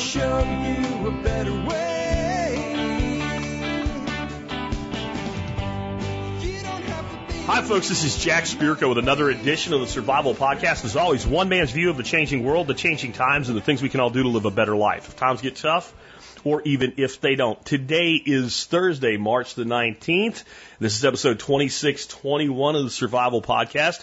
show you a better way. Hi, folks. This is Jack Spirko with another edition of the Survival Podcast. As always, one man's view of the changing world, the changing times, and the things we can all do to live a better life. If times get tough, or even if they don't. Today is Thursday, March the 19th. This is episode 2621 of the Survival Podcast.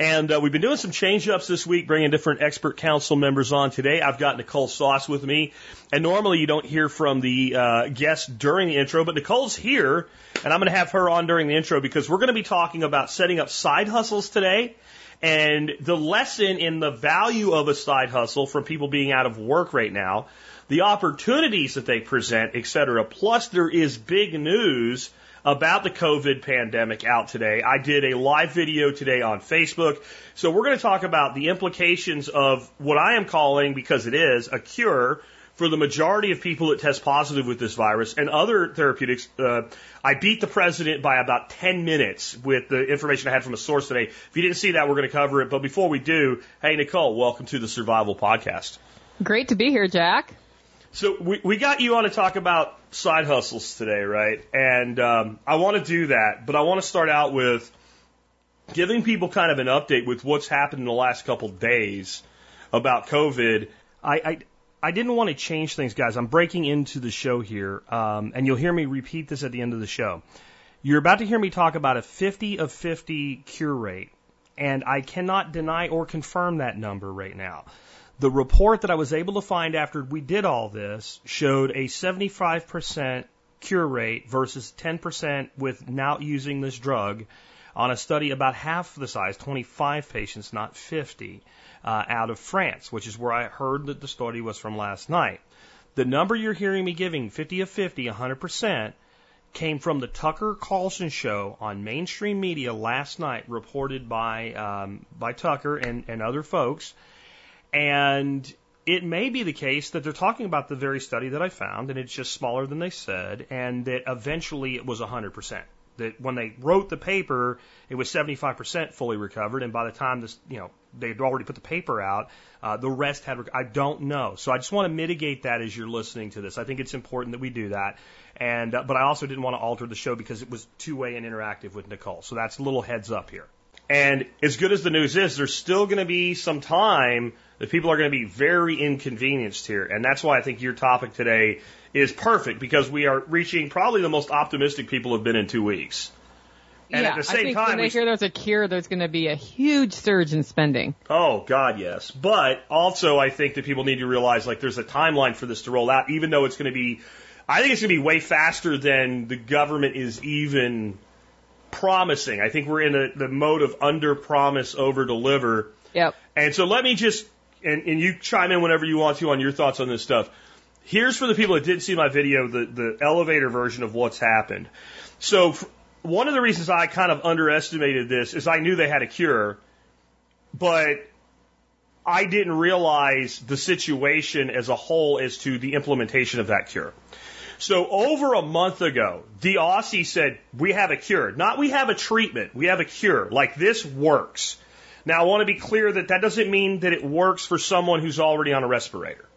And uh, we've been doing some change ups this week, bringing different expert council members on today. I've got Nicole Sauce with me. And normally you don't hear from the uh, guest during the intro, but Nicole's here, and I'm going to have her on during the intro because we're going to be talking about setting up side hustles today and the lesson in the value of a side hustle from people being out of work right now, the opportunities that they present, et cetera. Plus, there is big news about the COVID pandemic out today. I did a live video today on Facebook. So we're going to talk about the implications of what I am calling, because it is, a cure for the majority of people that test positive with this virus and other therapeutics. Uh, I beat the president by about 10 minutes with the information I had from a source today. If you didn't see that, we're going to cover it. But before we do, hey, Nicole, welcome to the Survival Podcast. Great to be here, Jack. So we, we got you on to talk about side hustles today, right? And um, I want to do that, but I want to start out with giving people kind of an update with what's happened in the last couple days about COVID. I, I I didn't want to change things, guys. I'm breaking into the show here, um, and you'll hear me repeat this at the end of the show. You're about to hear me talk about a 50 of 50 cure rate, and I cannot deny or confirm that number right now. The report that I was able to find after we did all this showed a 75% cure rate versus 10% with now using this drug on a study about half the size, 25 patients, not 50, uh, out of France, which is where I heard that the study was from last night. The number you're hearing me giving, 50 of 50, 100%, came from the Tucker Carlson show on mainstream media last night, reported by um, by Tucker and, and other folks. And it may be the case that they're talking about the very study that I found, and it's just smaller than they said, and that eventually it was 100%. That when they wrote the paper, it was 75% fully recovered, and by the time this, you know, they had already put the paper out, uh, the rest had. Rec- I don't know, so I just want to mitigate that as you're listening to this. I think it's important that we do that, and uh, but I also didn't want to alter the show because it was two way and interactive with Nicole. So that's a little heads up here. And as good as the news is, there's still going to be some time that people are going to be very inconvenienced here. And that's why I think your topic today is perfect because we are reaching probably the most optimistic people have been in two weeks. And yeah, at the same I think time, when they we- hear there's a cure, there's going to be a huge surge in spending. Oh God, yes. But also, I think that people need to realize like there's a timeline for this to roll out, even though it's going to be. I think it's going to be way faster than the government is even promising. I think we're in a, the mode of under promise, over deliver. Yep. And so let me just and, and you chime in whenever you want to on your thoughts on this stuff. Here's for the people that didn't see my video, the, the elevator version of what's happened. So one of the reasons I kind of underestimated this is I knew they had a cure, but I didn't realize the situation as a whole as to the implementation of that cure. So over a month ago, the Aussie said, we have a cure. Not we have a treatment, we have a cure. Like this works. Now I want to be clear that that doesn't mean that it works for someone who's already on a respirator.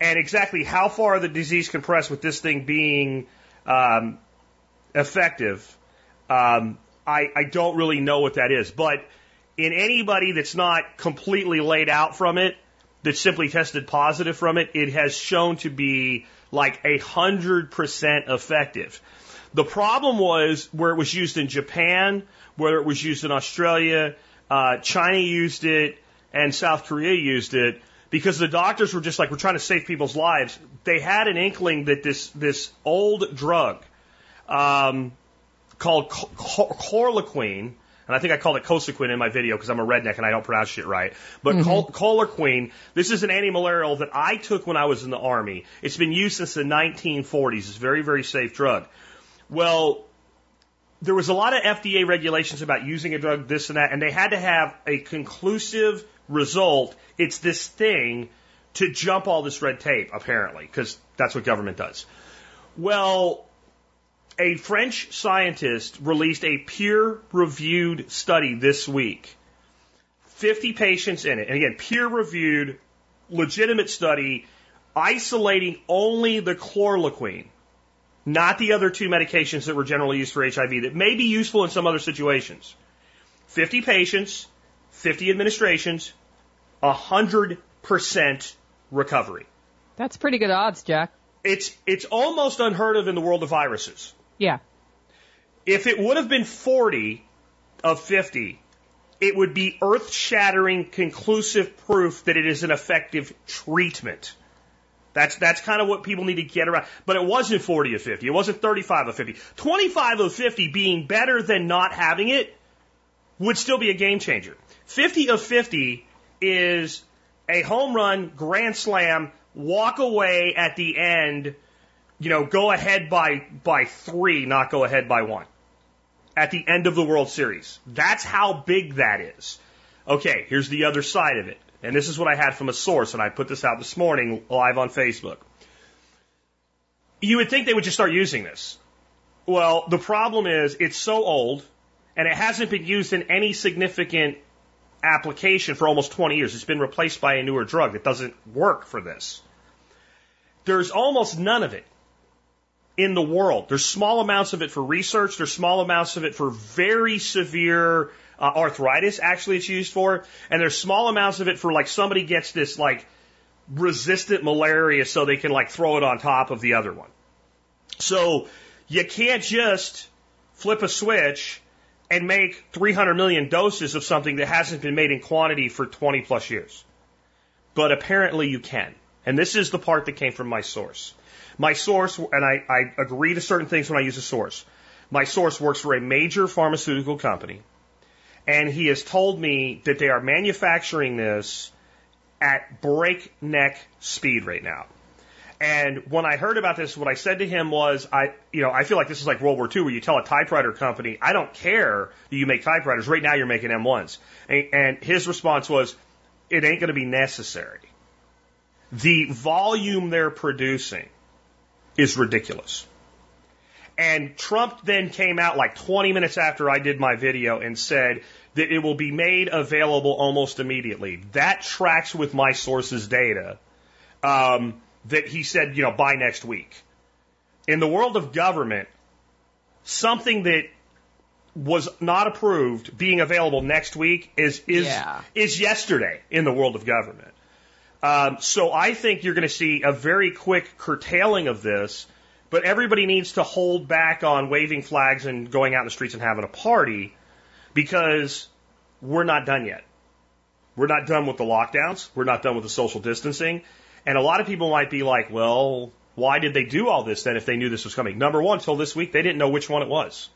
And exactly how far the disease can press with this thing being um, effective, um, I, I don't really know what that is. But in anybody that's not completely laid out from it, that simply tested positive from it, it has shown to be like a hundred percent effective. The problem was where it was used in Japan, where it was used in Australia, uh, China used it, and South Korea used it because the doctors were just like, we're trying to save people's lives. They had an inkling that this this old drug um, called ch- ch- chloroquine, and I think I called it cosequin in my video because I'm a redneck and I don't pronounce shit right. But mm-hmm. chol- chloroquine, this is an anti-malarial that I took when I was in the army. It's been used since the 1940s. It's a very, very safe drug. Well, there was a lot of FDA regulations about using a drug, this and that, and they had to have a conclusive result. It's this thing to jump all this red tape, apparently, because that's what government does. Well, a French scientist released a peer reviewed study this week. 50 patients in it. And again, peer reviewed, legitimate study isolating only the chloroquine, not the other two medications that were generally used for HIV that may be useful in some other situations. 50 patients, 50 administrations, 100% recovery. That's pretty good odds, Jack. It's, it's almost unheard of in the world of viruses. Yeah. If it would have been 40 of 50, it would be earth shattering, conclusive proof that it is an effective treatment. That's, that's kind of what people need to get around. But it wasn't 40 of 50. It wasn't 35 of 50. 25 of 50 being better than not having it would still be a game changer. 50 of 50 is a home run, grand slam, walk away at the end, you know, go ahead by, by three, not go ahead by one. At the end of the World Series. That's how big that is. Okay, here's the other side of it. And this is what I had from a source, and I put this out this morning live on Facebook. You would think they would just start using this. Well, the problem is it's so old, and it hasn't been used in any significant application for almost 20 years. It's been replaced by a newer drug that doesn't work for this. There's almost none of it in the world. There's small amounts of it for research. There's small amounts of it for very severe uh, arthritis. Actually, it's used for, and there's small amounts of it for like somebody gets this like resistant malaria, so they can like throw it on top of the other one. So you can't just flip a switch and make 300 million doses of something that hasn't been made in quantity for 20 plus years. But apparently you can. And this is the part that came from my source. My source, and I, I agree to certain things when I use a source. My source works for a major pharmaceutical company, and he has told me that they are manufacturing this at breakneck speed right now. And when I heard about this, what I said to him was, I, you know, I feel like this is like World War II, where you tell a typewriter company, I don't care that you make typewriters. Right now, you're making M1s. And, and his response was, it ain't going to be necessary. The volume they're producing is ridiculous. And Trump then came out like 20 minutes after I did my video and said that it will be made available almost immediately. That tracks with my source's data. Um, that he said, you know, by next week. In the world of government, something that was not approved being available next week is is Yeah. is yesterday in the world of government. Um, so I think you're going to see a very quick curtailing of this, but everybody needs to hold back on waving flags and going out in the streets and having a party because we're not done yet. We're not done with the lockdowns. We're not done with the social distancing. And a lot of people might be like, well, why did they do all this then if they knew this was coming? Number one, till this week, they didn't know which one it was.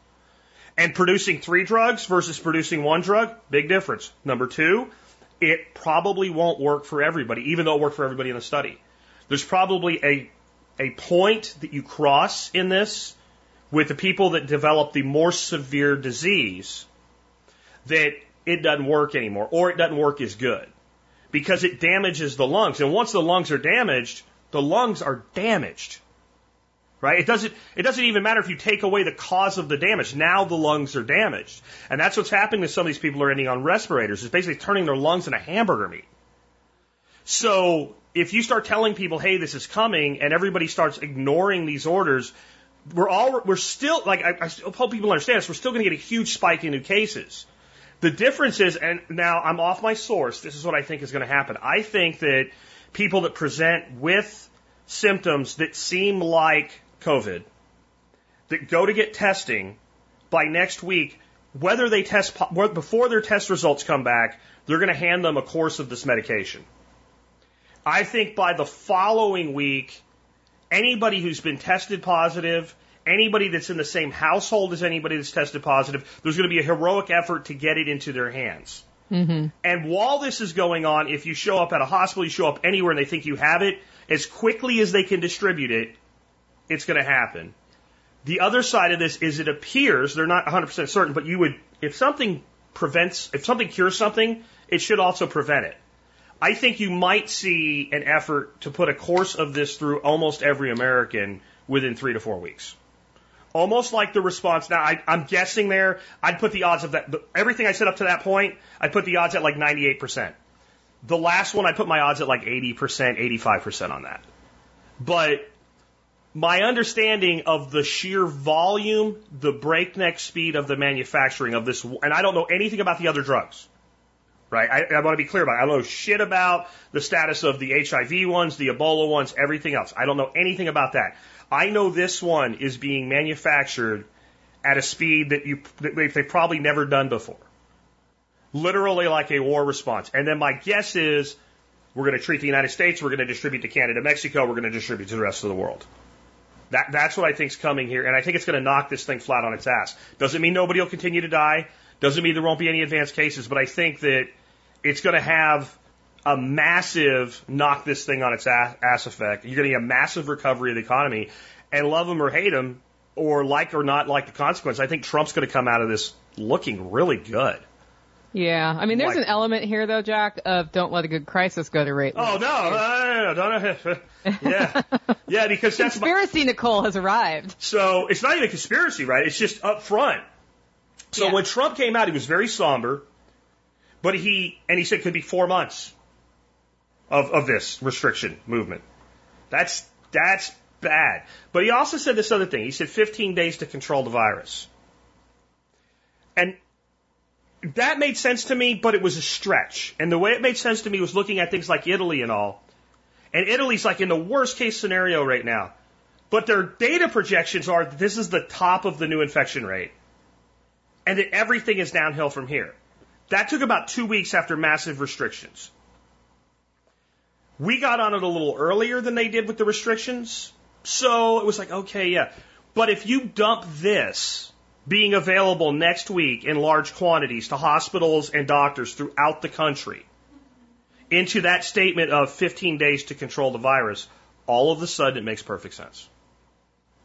And producing three drugs versus producing one drug, big difference. Number two, it probably won't work for everybody, even though it worked for everybody in the study. There's probably a, a point that you cross in this with the people that develop the more severe disease that it doesn't work anymore or it doesn't work as good because it damages the lungs. And once the lungs are damaged, the lungs are damaged. Right? It doesn't, it doesn't even matter if you take away the cause of the damage. Now the lungs are damaged. And that's what's happening to some of these people who are ending on respirators. It's basically turning their lungs into hamburger meat. So if you start telling people, hey, this is coming, and everybody starts ignoring these orders, we're all, we're still, like, I, I hope people understand this, we're still going to get a huge spike in new cases. The difference is, and now I'm off my source, this is what I think is going to happen. I think that people that present with symptoms that seem like COVID, that go to get testing, by next week, whether they test, before their test results come back, they're going to hand them a course of this medication. I think by the following week, anybody who's been tested positive, anybody that's in the same household as anybody that's tested positive, there's going to be a heroic effort to get it into their hands. Mm-hmm. And while this is going on, if you show up at a hospital, you show up anywhere and they think you have it, as quickly as they can distribute it, it's going to happen. The other side of this is it appears, they're not 100% certain, but you would, if something prevents, if something cures something, it should also prevent it. I think you might see an effort to put a course of this through almost every American within three to four weeks. Almost like the response. Now, I, I'm guessing there, I'd put the odds of that, everything I said up to that point, I'd put the odds at like 98%. The last one, I put my odds at like 80%, 85% on that. But my understanding of the sheer volume, the breakneck speed of the manufacturing of this, and I don't know anything about the other drugs. Right? I, I want to be clear about it. I don't know shit about the status of the HIV ones, the Ebola ones, everything else. I don't know anything about that. I know this one is being manufactured at a speed that you that they've probably never done before. Literally like a war response. And then my guess is we're going to treat the United States, we're going to distribute to Canada, Mexico, we're going to distribute to the rest of the world. That, that's what I think is coming here, and I think it's going to knock this thing flat on its ass. Doesn't mean nobody will continue to die. Doesn't mean there won't be any advanced cases, but I think that it's going to have a massive knock this thing on its ass, effect. You're going to get a massive recovery of the economy, and love them or hate them, or like or not like the consequence. I think Trump's going to come out of this looking really good. Yeah, I mean, there's Like- an element here though, Jack, of don't let a good crisis go to rate. Oh no, no, no, no, yeah, yeah, because that's my, Conspiracy Nicole has arrived. So it's not even a conspiracy, right? It's just up front. So Yeah. when Trump came out, he was very somber, but he and he said it could be four months of of this restriction movement. That's that's bad. But he also said this other thing. He said 15 days to control the virus, and that made sense to me, but it was a stretch. And the way it made sense to me was looking at things like Italy and all. And Italy's like in the worst case scenario right now. But their data projections are that this is the top of the new infection rate. And that everything is downhill from here. That took about two weeks after massive restrictions. We got on it a little earlier than they did with the restrictions. So it was like, okay, yeah. But if you dump this being available next week in large quantities to hospitals and doctors throughout the country into that statement of 15 days to control the virus, all of a sudden it makes perfect sense.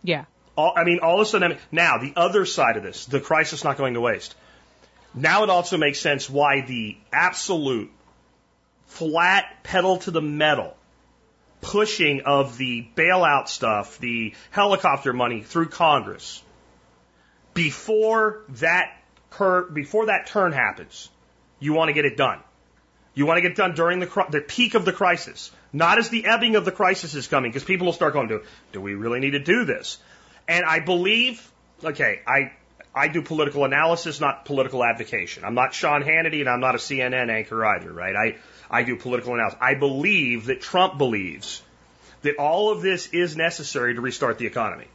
Yeah. All, I mean, all of a sudden, I mean, now the other side of this, the crisis not going to waste. Now it also makes sense why the absolute flat pedal to the metal pushing of the bailout stuff, the helicopter money through Congress, before that cur- before that turn happens, you want to get it done. You want to get it done during the the peak of the crisis, not as the ebbing of the crisis is coming, because people will start going, do, do we really need to do this? And I believe, okay, I I do political analysis, not political advocation. I'm not Sean Hannity, and I'm not a CNN anchor either, right? I I do political analysis. I believe that Trump believes that all of this is necessary to restart the economy.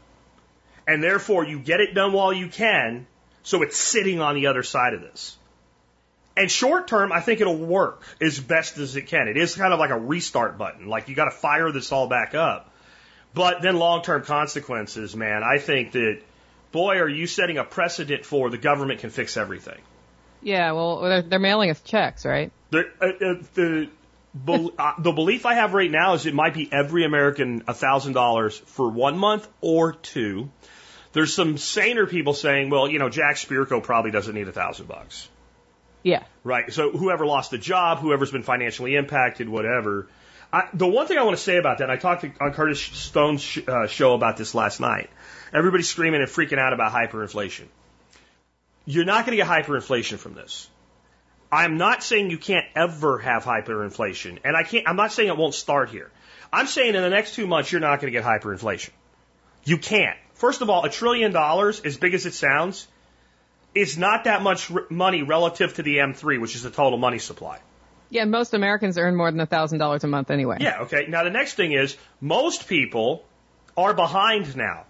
And therefore, you get it done while you can, so it's sitting on the other side of this. And short term, I think it'll work as best as it can. It is kind of like a restart button. Like you got to fire this all back up. But then long term consequences, man, I think that, boy, are you setting a precedent for the government can fix everything. Yeah, well, they're, they're mailing us checks, right? The, uh, uh, the, uh, the belief I have right now is it might be every American $1,000 for one month or two. There's some saner people saying, well, you know, Jack Spirko probably doesn't need a thousand bucks. Yeah. Right. So whoever lost a job, whoever's been financially impacted, whatever. I, the one thing I want to say about that, and I talked to, on Curtis Stone's sh- uh, show about this last night. Everybody's screaming and freaking out about hyperinflation. You're not going to get hyperinflation from this. I'm not saying you can't ever have hyperinflation, and I can't. I'm not saying it won't start here. I'm saying in the next two months you're not going to get hyperinflation. You can't. First of all, a trillion dollars, as big as it sounds, is not that much r- money relative to the M3, which is the total money supply. Yeah, most Americans earn more than a thousand dollars a month anyway. Yeah, okay. Now the next thing is most people are behind now.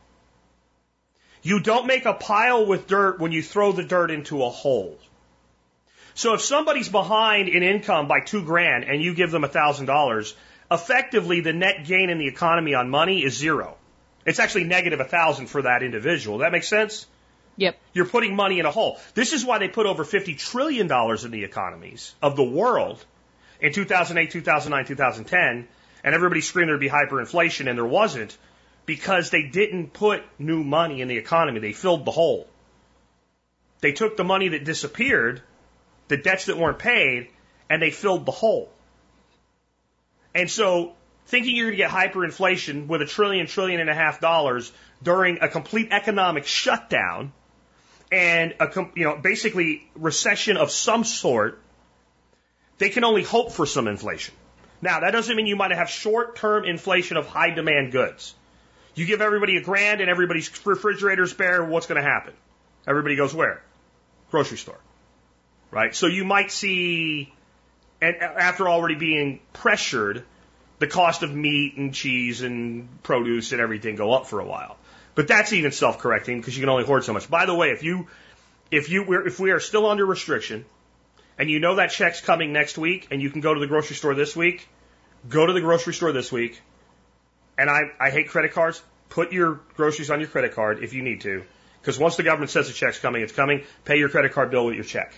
You don't make a pile with dirt when you throw the dirt into a hole. So if somebody's behind in income by two grand and you give them a thousand dollars, effectively the net gain in the economy on money is zero. It's actually negative a thousand for that individual. That makes sense? Yep. You're putting money in a hole. This is why they put over $50 trillion in the economies of the world in 2008, 2009, 2010, and everybody screamed there'd be hyperinflation, and there wasn't because they didn't put new money in the economy. They filled the hole. They took the money that disappeared, the debts that weren't paid, and they filled the hole. And so, thinking you're going to get hyperinflation with a trillion, trillion and a half dollars during a complete economic shutdown and a, you know, basically recession of some sort, they can only hope for some inflation Now, that doesn't mean you might have short term inflation of high demand goods. You give everybody a grand and everybody's refrigerator's bare, what's going to happen? Everybody goes where? Grocery store. Right? So you might see, and after already being pressured, the cost of meat and cheese and produce and everything go up for a while. But that's even self-correcting because you can only hoard so much. By the way, if you, if you, we're, if we are still under restriction, and you know that check's coming next week, and you can go to the grocery store this week, go to the grocery store this week, and I, I hate credit cards. Put your groceries on your credit card if you need to, because once the government says the check's coming, it's coming. Pay your credit card bill with your check.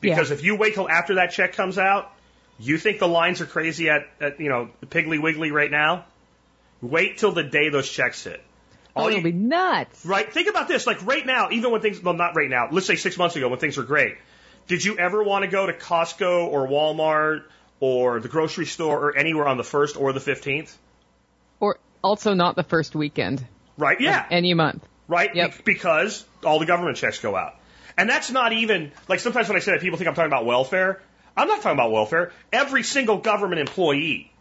Because Yeah. if you wait till after that check comes out, you think the lines are crazy at, at you know Piggly Wiggly right now. Wait till the day those checks hit. Oh, All it'll you- be nuts. Right? Think about this. Like right now, even when things, well, not right now, let's say six months ago when things were great. Did you ever want to go to Costco or Walmart or the grocery store or anywhere on the 1st or the 15th? Or also not the first weekend. Right? Yeah. Any month. right? Yep. Because all the government checks go out. And that's not even, like sometimes when I say that, people think I'm talking about welfare. I'm not talking about welfare. Every single government employee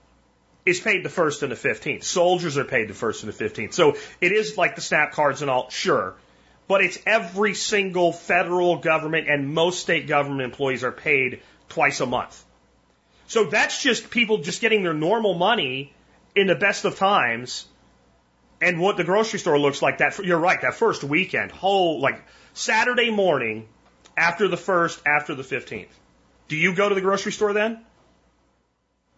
is paid the 1st and the 15th. Soldiers are paid the 1st and the 15th. So it is like the SNAP cards and all, sure. But it's every single federal government and most state government employees are paid twice a month. So that's just people just getting their normal money in the best of times and what the grocery store looks like that you're right that first weekend whole like saturday morning after the first after the 15th do you go to the grocery store then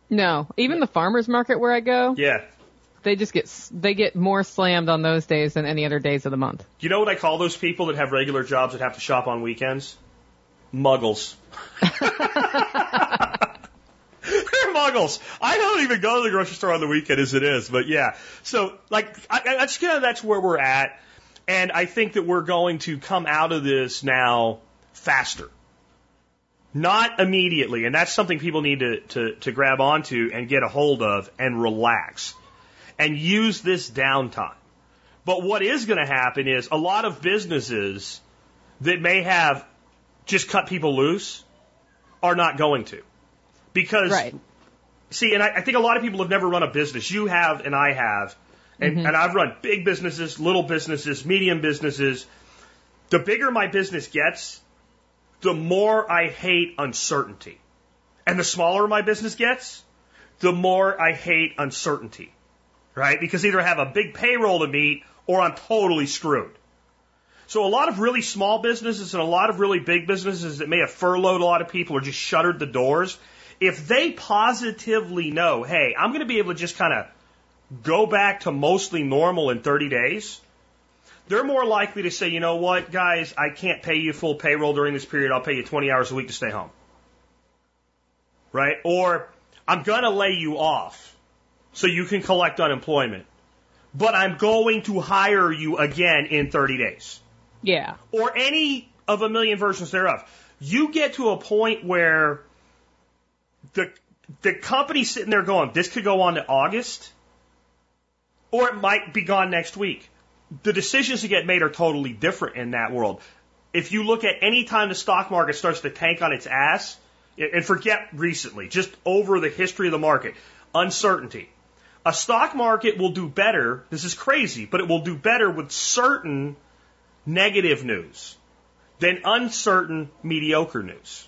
No, even the farmers market where I go, yeah they just get s- they get more slammed on those days than any other days of the month. you know what i call those people that have regular jobs that have to shop on weekends muggles They're muggles. I don't even go to the grocery store on the weekend as it is, but yeah. So, like, I, I, that's kind of that's where we're at, and I think that we're going to come out of this now faster, not immediately, and that's something people need to to, to grab onto and get a hold of and relax, and use this downtime. But what is going to happen is a lot of businesses that may have just cut people loose are not going to. Because, Right. see, and I, I think a lot of people have never run a business. You have, and I have, and, mm-hmm. and I've run big businesses, little businesses, medium businesses. The bigger my business gets, the more I hate uncertainty. And the smaller my business gets, the more I hate uncertainty. Right? Because either I have a big payroll to meet or I'm totally screwed. So a lot of really small businesses and a lot of really big businesses that may have furloughed a lot of people or just shuttered the doors, if they positively know, hey, I'm going to be able to just kind of go back to mostly normal in 30 days, they're more likely to say, you know what, guys, I can't pay you full payroll during this period. I'll pay you 20 hours a week to stay home. Right? Or I'm going to lay you off so you can collect unemployment, but I'm going to hire you again in 30 days Yeah. or any of a million versions thereof. You get to a point where the the company's sitting there going, this could go on to August, or it might be gone next week. The decisions that get made are totally different in that world. If you look at any time the stock market starts to tank on its ass, and forget recently, just over the history of the market, uncertainty. A stock market will do better. This is crazy, but it will do better with certain negative news than uncertain mediocre news.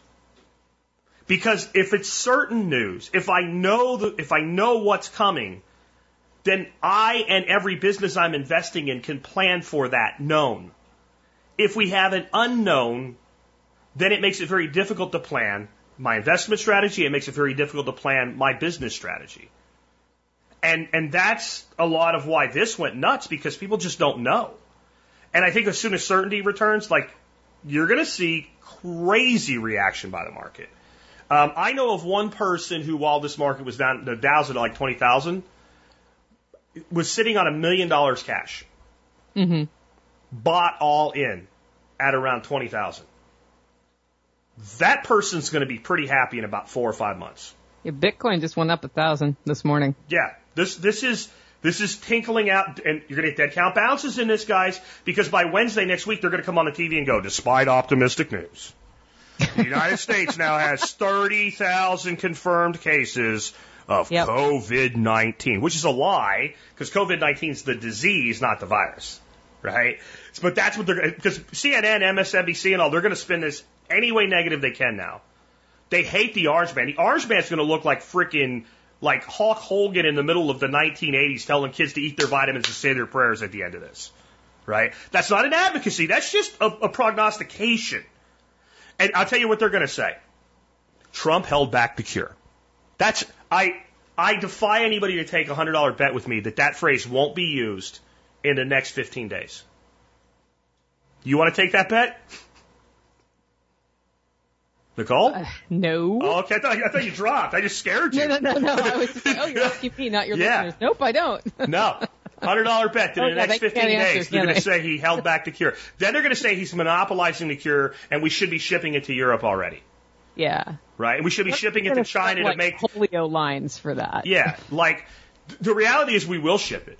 Because if it's certain news, if I know the, if I know what's coming, then I and every business I'm investing in can plan for that known. If we have an unknown, then it makes it very difficult to plan my investment strategy. It makes it very difficult to plan my business strategy. And, and that's a lot of why this went nuts because people just don't know. And I think as soon as certainty returns, like you're going to see crazy reaction by the market. Um, I know of one person who, while this market was down, the Dow's at like twenty thousand, was sitting on a million dollars cash. hmm Bought all in at around twenty thousand. That person's going to be pretty happy in about four or five months. Yeah, Bitcoin just went up a thousand this morning. Yeah, this this is this is tinkling out, and you're going to get dead cat bounces in this, guys, because by Wednesday next week they're going to come on the TV and go, despite optimistic news, the United States now has thirty thousand confirmed cases of Yep. COVID-19, which is a lie because COVID-19 is the disease, not the virus, right? But that's what they're because CNN, MSNBC, and all they're going to spin this any way negative they can now. They hate the Orange Man. The Orange Man's going to look like freaking like Hulk Hogan in the middle of the 1980s, telling kids to eat their vitamins and say their prayers at the end of this, right? That's not an advocacy. That's just a, a prognostication. And I'll tell you what they're going to say. Trump held back the cure. That's I I defy anybody to take a hundred dollar bet with me that that phrase won't be used in the next 15 days. You want to take that bet? Nicole? Uh, no. Oh, okay, I thought, I thought you dropped. I just scared you. No, no, no, no. I was just oh, you're asking me, not your Yeah. listeners. Nope, I don't. No. Hundred dollar bet that in Oh, the next fifteen can't answer, days they're going to say he held back the cure. Then they're going to say he's monopolizing the cure, and we should be shipping it to Europe already, yeah. right? And we should be shipping it to China like, to make polio lines for that. Yeah, like the reality is we will ship it.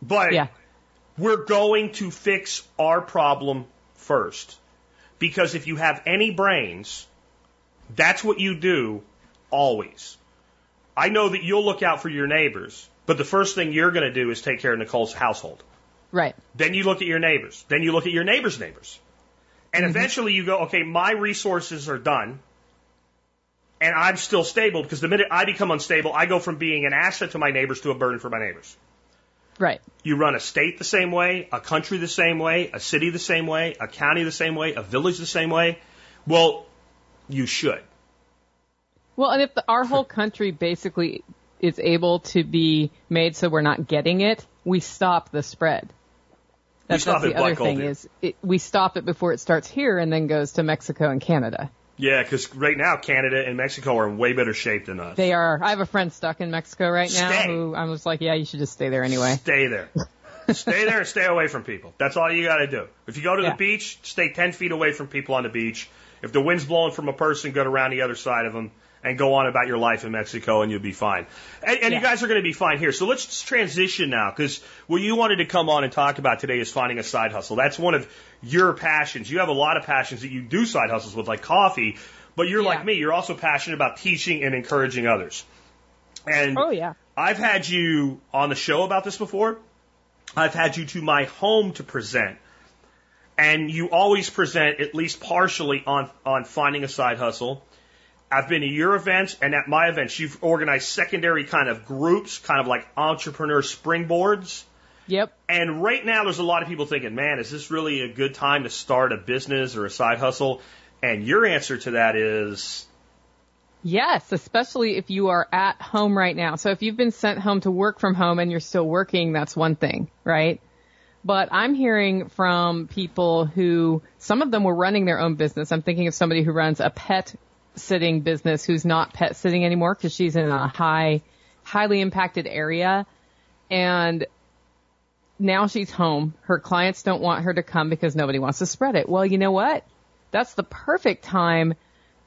But Yeah. we're going to fix our problem first. Because if you have any brains, that's what you do always. I know that you'll look out for your neighbors, but the first thing you're going to do is take care of Nicole's household. Right. Then you look at your neighbors. Then you look at your neighbors' neighbors. And mm-hmm. eventually you go, okay, my resources are done. And I'm still stable because the minute I become unstable, I go from being an asset to my neighbors to a burden for my neighbors. Right. You run a state the same way, a country the same way, a city the same way, a county the same way, a village the same way. Well, you should. Well, and if the, our whole country basically is able to be made so we're not getting it, we stop the spread. That's, stop that's the other thing is it, we stop it before it starts here and then goes to Mexico and Canada. Yeah, because right now Canada and Mexico are in way better shape than us. They are. I have a friend stuck in Mexico right now Stay. who I was like, yeah, you should just stay there anyway. Stay there. stay there and stay away from people. That's all you got to do. If you go to Yeah. the beach, stay 10 feet away from people on the beach. If the wind's blowing from a person, go around the other side of them and go on about your life in Mexico and you'll be fine. And, and you guys are going to be fine here. So let's transition now because what you wanted to come on and talk about today is finding a side hustle. That's one of your passions. You have a lot of passions that you do side hustles with, like coffee, but you're Yeah. like me. You're also passionate about teaching and encouraging others. And Oh yeah. I've had you on the show about this before. I've had you to my home to present. And you always present at least partially on, on finding a side hustle. I've been to your events and at my events, you've organized secondary kind of groups, kind of like entrepreneur springboards. Yep. And right now, there's a lot of people thinking, man, is this really a good time to start a business or a side hustle? And your answer to that is, Yes, especially if you are at home right now. So if you've been sent home to work from home and you're still working, that's one thing, right? But I'm hearing from people who, some of them were running their own business. I'm thinking of somebody who runs a pet sitting business who's not pet sitting anymore because she's in a high, highly impacted area. And now she's home. Her clients don't want her to come because nobody wants to spread it. Well, you know what? That's the perfect time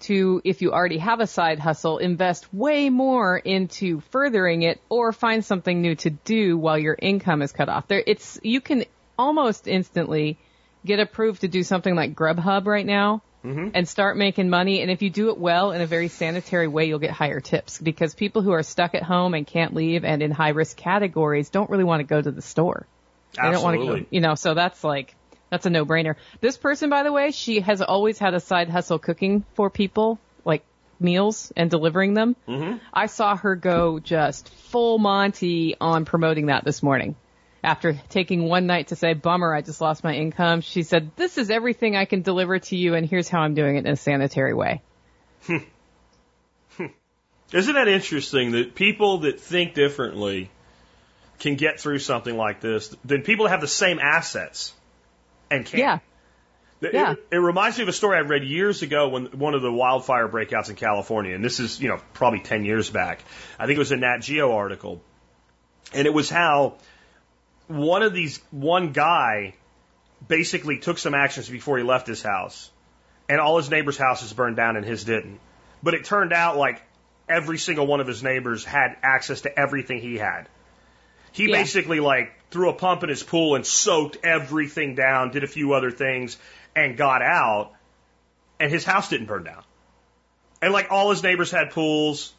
to, if you already have a side hustle, invest way more into furthering it or find something new to do while your income is cut off. There, it's, you can almost instantly get approved to do something like Grubhub right now and start making money. And if you do it well in a very sanitary way, you'll get higher tips because people who are stuck at home and can't leave and in high risk categories don't really want to go to the store. They don't want to go, you know, so that's like, that's a no-brainer. This person, by the way, she has always had a side hustle cooking for people, like meals and delivering them. Mm-hmm. I saw her go just full Monty on promoting that this morning. After taking one night to say, bummer, I just lost my income, she said, this is everything I can deliver to you and here's how I'm doing it in a sanitary way. Hmm. Hmm. Isn't that interesting that people that think differently can get through something like this than people that have the same assets and can't? Yeah. It, Yeah. it, it reminds me of a story I read years ago when one of the wildfire breakouts in California, and this is, you know, probably 10 years back. I think it was a Nat Geo article. And it was how one of these, one guy basically took some actions before he left his house. And all his neighbors' houses burned down and his didn't. But it turned out like every single one of his neighbors had access to everything he had. He Yeah. basically like threw a pump in his pool and soaked everything down, did a few other things, and got out, and his house didn't burn down. And like all his neighbors had pools,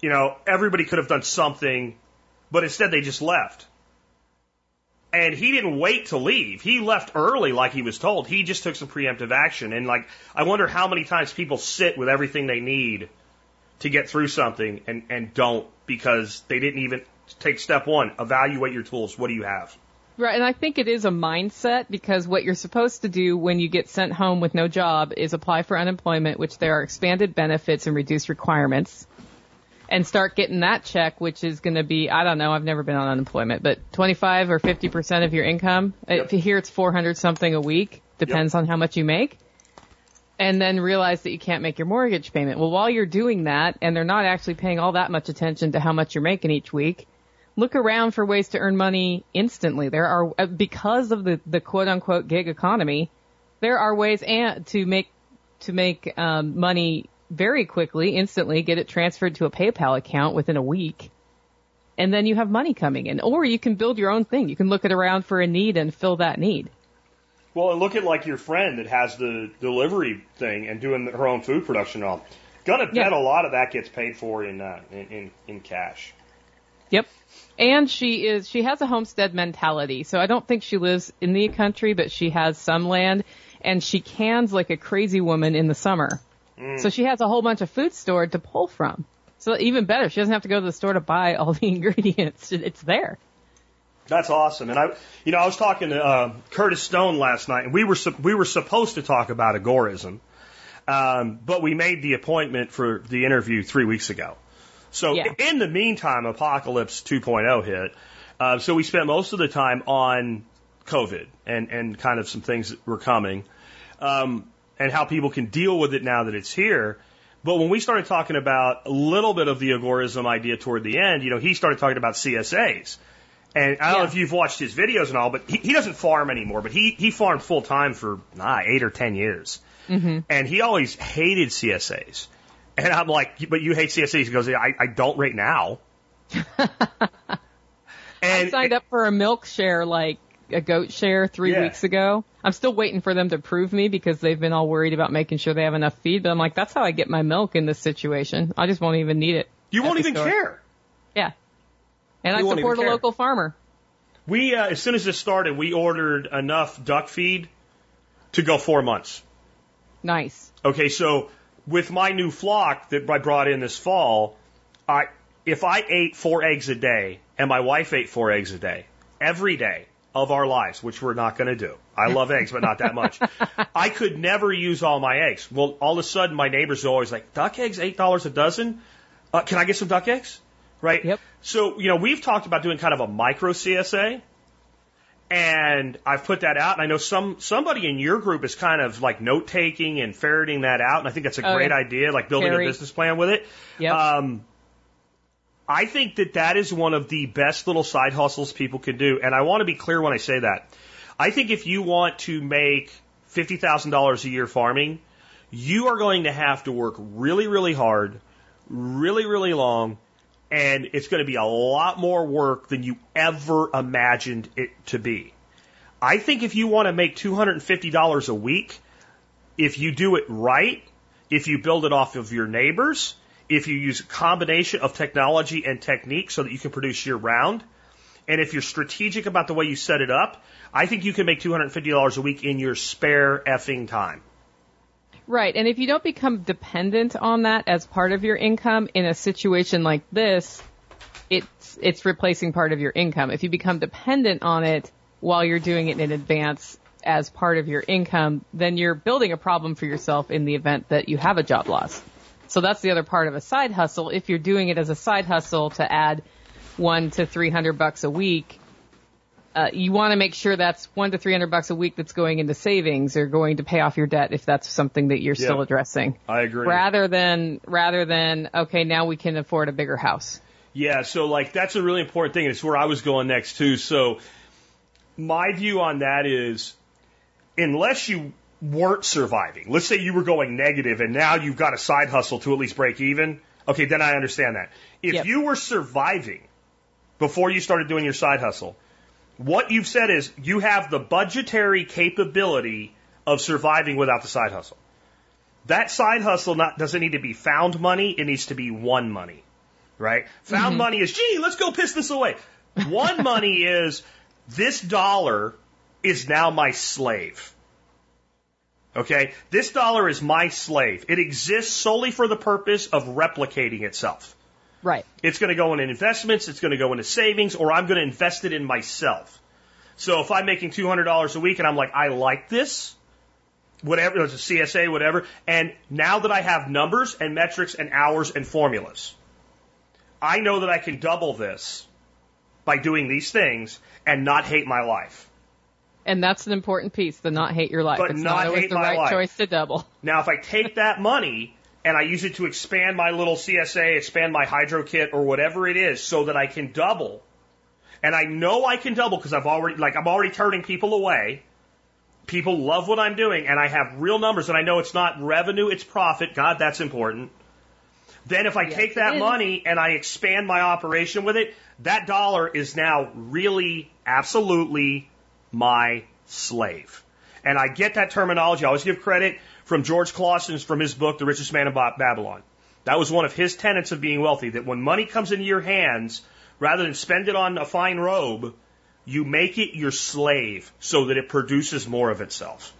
you know, everybody could have done something, but instead they just left. And he didn't wait to leave. He left early like he was told. He just took some preemptive action. And like, I wonder how many times people sit with everything they need to get through something and, and don't because they didn't even take step one, evaluate your tools. What do you have? Right, and I think it is a mindset because what you're supposed to do when you get sent home with no job is apply for unemployment, which there are expanded benefits and reduced requirements, and start getting that check, which is going to be, I don't know, I've never been on unemployment, but 25 or 50% of your income. Yep. If you hear it's 400 something a week, depends on how much you make. And then realize that you can't make your mortgage payment. Well, while you're doing that, and they're not actually paying all that much attention to how much you're making each week, look around for ways to earn money instantly. There are, uh, because of the, the quote unquote gig economy, there are ways and to make, to make, um, money very quickly, instantly, get it transferred to a PayPal account within a week. And then you have money coming in. Or you can build your own thing. You can look it around for a need and fill that need. Well, and look at like your friend that has the delivery thing and doing her own food production and all. Gonna bet Yeah. a lot of that gets paid for in, uh, in, in, in cash. Yep. And she is, she has a homestead mentality. So I don't think she lives in the country, but she has some land and she cans like a crazy woman in the summer. So she has a whole bunch of food stored to pull from. So even better, she doesn't have to go to the store to buy all the ingredients. It's there. That's awesome. And I, you know, I was talking to uh, Curtis Stone last night, and we were sup- we were supposed to talk about agorism, um, but we made the appointment for the interview three weeks ago. So Yeah. in the meantime, Apocalypse 2.0 hit. Uh, so we spent most of the time on COVID and and kind of some things that were coming, um, and how people can deal with it now that it's here. But when we started talking about a little bit of the agorism idea toward the end, you know, he started talking about CSAs. And I don't know if you've watched his videos and all, but he, he doesn't farm anymore. But he he farmed full time for nah, eight or ten years, mm-hmm. and he always hated CSAs. And I'm like, but you hate CSAs? He goes, I, I don't right now. I and signed up for a milk share like a goat share three Yeah. weeks ago. I'm still waiting for them to prove me because they've been all worried about making sure they have enough feed. But I'm like, that's how I get my milk in this situation. I just won't even need it. you won't even store. care. Yeah. And You I support a local farmer. We uh, as soon as this started, we ordered enough duck feed to go four months. Nice. Okay, so with my new flock that I brought in this fall, I if I ate four eggs a day and my wife ate four eggs a day every day of our lives, which we're not going to do. I love eggs, but not that much. I could never use all my eggs. Well, all of a sudden, my neighbors are always like, "Duck eggs, eight dollars a dozen. Uh, can I get some duck eggs?" Right. Yep. So you know, we've talked about doing kind of a micro CSA. And I've put that out, and I know some somebody in your group is kind of like note taking and ferreting that out, and I think that's a Oh, great yeah. idea, like building Carrie. a business plan with it. Yep. Um, I think that that is one of the best little side hustles people can do, and I want to be clear when I say that. I think if you want to make fifty thousand dollars a year farming, you are going to have to work really, really hard, really, really long, and it's going to be a lot more work than you ever imagined it to be. I think if you want to make $250 a week, if you do it right, if you build it off of your neighbors, if you use a combination of technology and technique so that you can produce year round, and if you're strategic about the way you set it up, I think you can make $250 a week in your spare effing time. Right. And if you don't become dependent on that as part of your income in a situation like this, it's, it's replacing part of your income. If you become dependent on it while you're doing it in advance as part of your income, then you're building a problem for yourself in the event that you have a job loss. So that's the other part of a side hustle. If you're doing it as a side hustle to add one to three hundred bucks a week, uh, you want to make sure that's one to three hundred bucks a week that's going into savings or going to pay off your debt if that's something that you're still addressing. I agree. Rather than rather than okay, now we can afford a bigger house. Yeah, so like that's a really important thing. It's where I was going next too. So my view on that is unless you weren't surviving, let's say you were going negative and now you've got a side hustle to at least break even. Okay, then I understand that. If Yep. you were surviving before you started doing your side hustle, what you've said is you have the budgetary capability of surviving without the side hustle. That side hustle not, doesn't need to be found money, it needs to be one money. right? Found mm-hmm. money is, gee, let's go piss this away. One money is, this dollar is now my slave. Okay? This dollar is my slave. It exists solely for the purpose of replicating itself. Right. It's going to go into investments, it's going to go into savings, or I'm going to invest it in myself. So if I'm making $200 a week and I'm like, I like this, whatever, it's a CSA, whatever, and now that I have numbers and metrics and hours and formulas, I know that I can double this by doing these things and not hate my life. And that's an important piece, the not hate your life. But it's not not always hate the my right life. choice to double. Now, if I take that money and I use it to expand my little CSA, expand my hydro kit or whatever it is so that I can double, and I know I can double because I've already, like, I'm already turning people away. People love what I'm doing and I have real numbers and I know it's not revenue, it's profit. God, that's important. Then if I Yes, take that money and I expand my operation with it, that dollar is now really, absolutely my slave. And I get that terminology. I always give credit from George Clason's from his book, The Richest Man in Ba- Babylon. That was one of his tenets of being wealthy, that when money comes into your hands, rather than spend it on a fine robe, you make it your slave so that it produces more of itself.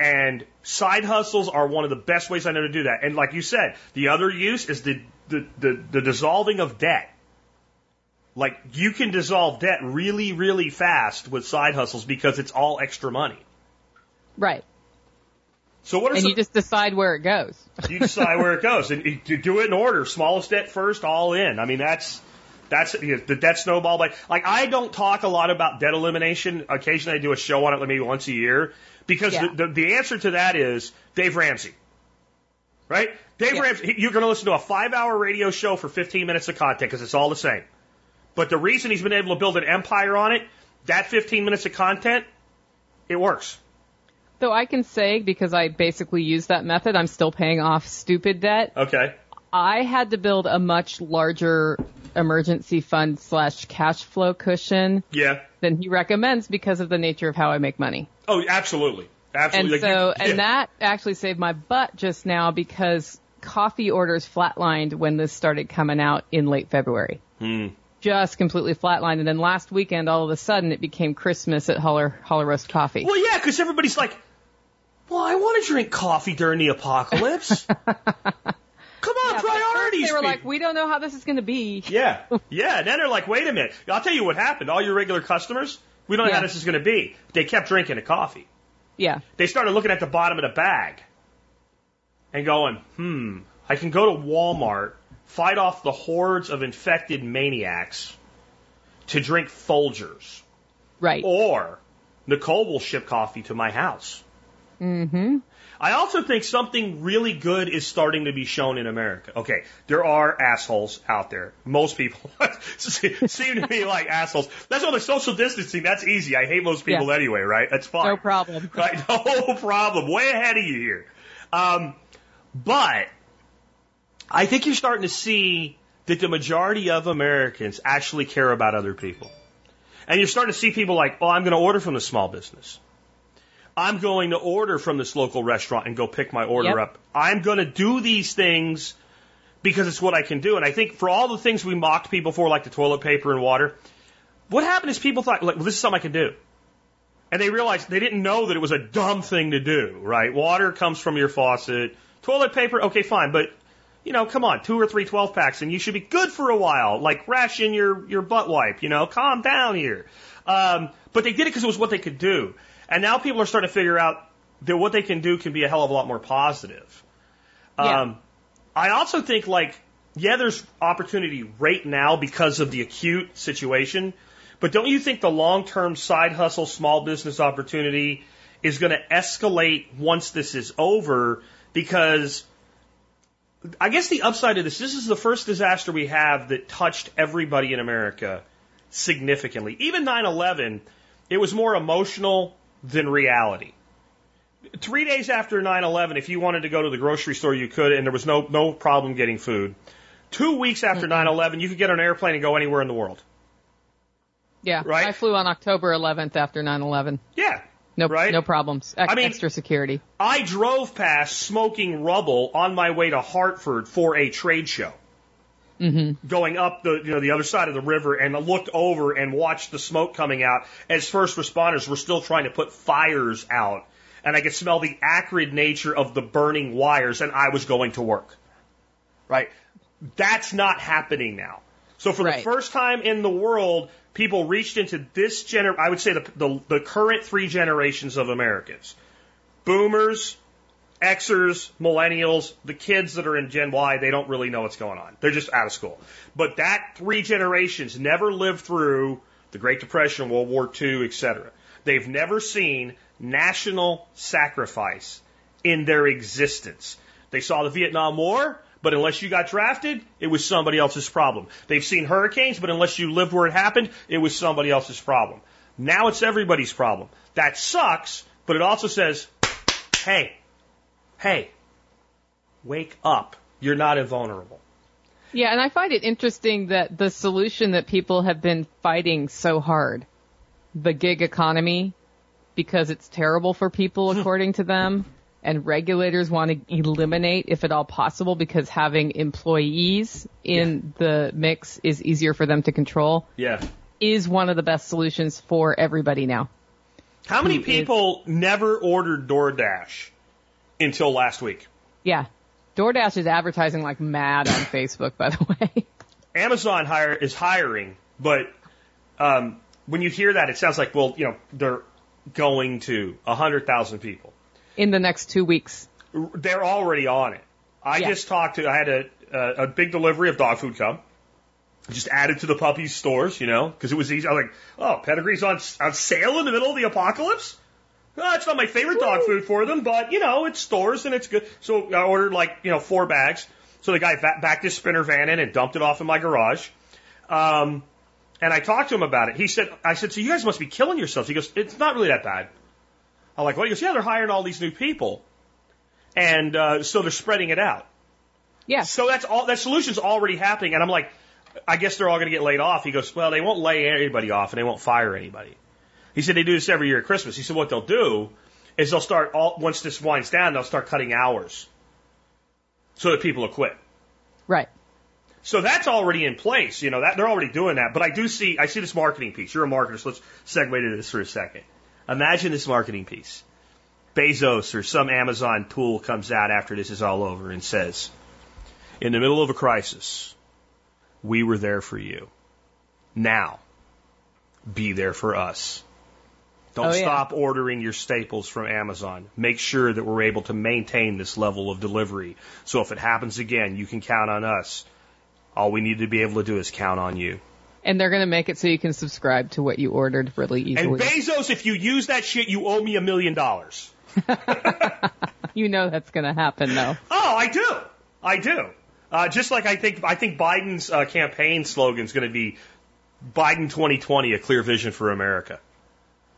And side hustles are one of the best ways I know to do that. And like you said, the other use is the, the, the, the dissolving of debt. Like you can dissolve debt really, really fast with side hustles because it's all extra money. Right. So what are And some, you just decide where it goes. you decide where it goes and you do it in order. Smallest debt first, all in. I mean, that's, that's the debt snowball. Like, like I don't talk a lot about debt elimination. Occasionally I do a show on it maybe once a year because Yeah. the, the, the answer to that is Dave Ramsey. Right? Dave Yeah. Ramsey, you're going to listen to a five hour radio show for 15 minutes of content because it's all the same. But the reason he's been able to build an empire on it, that 15 minutes of content, it works. Though I can say, because I basically use that method, I'm still paying off stupid debt. Okay. I had to build a much larger emergency fund slash cash flow cushion Yeah. than he recommends because of the nature of how I make money. Oh, absolutely. And Absolutely. Like, so, you- and that actually saved my butt just now because coffee orders flatlined when this started coming out in late February. Hmm. Just completely flatlined. And then last weekend, all of a sudden, it became Christmas at Holler, Holler Roast Coffee. Well, yeah, because everybody's like, well, I want to drink coffee during the apocalypse. Come on, Yeah, but at first priorities. They were people. like, we don't know how this is going to be. yeah, yeah. And then they're like, wait a minute. I'll tell you what happened. All your regular customers, we don't know how this is going to be. They kept drinking the coffee. Yeah. They started looking at the bottom of the bag and going, hmm, I can go to Walmart, fight off the hordes of infected maniacs to drink Folgers. Right. Or Nicole will ship coffee to my house. Mm-hmm. I also think something really good is starting to be shown in America. Okay, there are assholes out there. Most people seem to be like assholes. That's on the social distancing. That's easy. I hate most people Yeah. anyway, right? That's fine. No problem. Right? No problem. Way ahead of you here. Um, but I think you're starting to see that the majority of Americans actually care about other people. And you're starting to see people like, oh, I'm going to order from the small business. I'm going to order from this local restaurant and go pick my order Yep. up. I'm going to do these things because it's what I can do. And I think for all the things we mocked people for, like the toilet paper and water, what happened is people thought, like, well, this is something I can do. And they realized they didn't know that it was a dumb thing to do, right? Water comes from your faucet. Toilet paper, okay, fine, but you know, come on, two or three 12 packs and you should be good for a while. Like ration your, your butt wipe, you know, calm down here. Um, but they did it because it was what they could do. And now people are starting to figure out that what they can do can be a hell of a lot more positive. Yeah. Um, I also think like, yeah, there's opportunity right now because of the acute situation, but don't you think the long-term side hustle, small business opportunity is going to escalate once this is over? Because I guess the upside of this, this is the first disaster we have that touched everybody in America significantly. Even 9-11, it was more emotional than reality. Three days after 9-11, if you wanted to go to the grocery store, you could, and there was no, no problem getting food. Two weeks after 9-11, you could get on an airplane and go anywhere in the world. Yeah. Right? I flew on October 11th after 9/11. Yeah. No, Right? no problems. Ex- I mean- extra security. I drove past smoking rubble on my way to Hartford for a trade show. Mm-hmm. going up the you know the other side of the river and looked over and watched the smoke coming out as first responders were still trying to put fires out and I could smell the acrid nature of the burning wires and I was going to work. Right? That's not happening now. So for Right. the first time in the world, people reached into this gener I would say the, the the current three generations of Americans. Boomers, Xers, millennials, the kids that are in Gen Y, they don't really know what's going on. They're just out of school. But that three generations never lived through the Great Depression, World War II, etc. They've never seen national sacrifice in their existence. They saw the Vietnam War, but unless you got drafted, it was somebody else's problem. They've seen hurricanes, but unless you lived where it happened, it was somebody else's problem. Now it's everybody's problem. That sucks, but it also says, hey, hey, wake up. You're not invulnerable. Yeah, and I find it interesting that the solution that people have been fighting so hard, the gig economy, because it's terrible for people according to them, and regulators want to eliminate if at all possible because having employees in the mix is easier for them to control, Yeah. is one of the best solutions for everybody now. How many Who is- people never ordered DoorDash until last week? Yeah. DoorDash is advertising like mad on Facebook, by the way. Amazon hire is hiring, but um, when you hear that, it sounds like well, you know, they're going to a hundred thousand people. In the next two weeks. They're already on it. I Yeah. just talked to. I had a, a a big delivery of dog food come. Just added to the puppies stores, you know, because it was easy. I was like, oh, Pedigree's on on sale in the middle of the apocalypse. Uh, it's not my favorite dog food for them, but you know, it's stores and it's good. So I ordered like you know four bags. So the guy ba- backed his Sprinter van in and dumped it off in my garage. Um, and I talked to him about it. He said, I said, so you guys must be killing yourselves. He goes, it's not really that bad. I'm like, well, he goes, yeah, they're hiring all these new people. And, uh, so they're spreading it out. Yeah. So that's all, that solution's already happening. And I'm like, I guess they're all going to get laid off. He goes, well, they won't lay anybody off and they won't fire anybody. He said they do this every year at Christmas. He said what they'll do is they'll start all, once this winds down, they'll start cutting hours so that people will quit. Right. So that's already in place. You know, that they're already doing that. But I do see, I see this marketing piece. You're a marketer, so let's segue to this for a second. Imagine this marketing piece. Bezos or some Amazon tool comes out after this is all over and says, in the middle of a crisis, we were there for you. Now, be there for us. Don't Oh, yeah. stop ordering your staples from Amazon. Make sure that we're able to maintain this level of delivery. So if it happens again, you can count on us. All we need to be able to do is count on you. And they're going to make it so you can subscribe to what you ordered really easily. And. Bezos, if you use that shit, you owe me a million dollars. you know that's going to happen though. Oh, I do. I do. Uh, just like I think, I think Biden's uh, campaign slogan is going to be Biden 2020, a clear vision for America.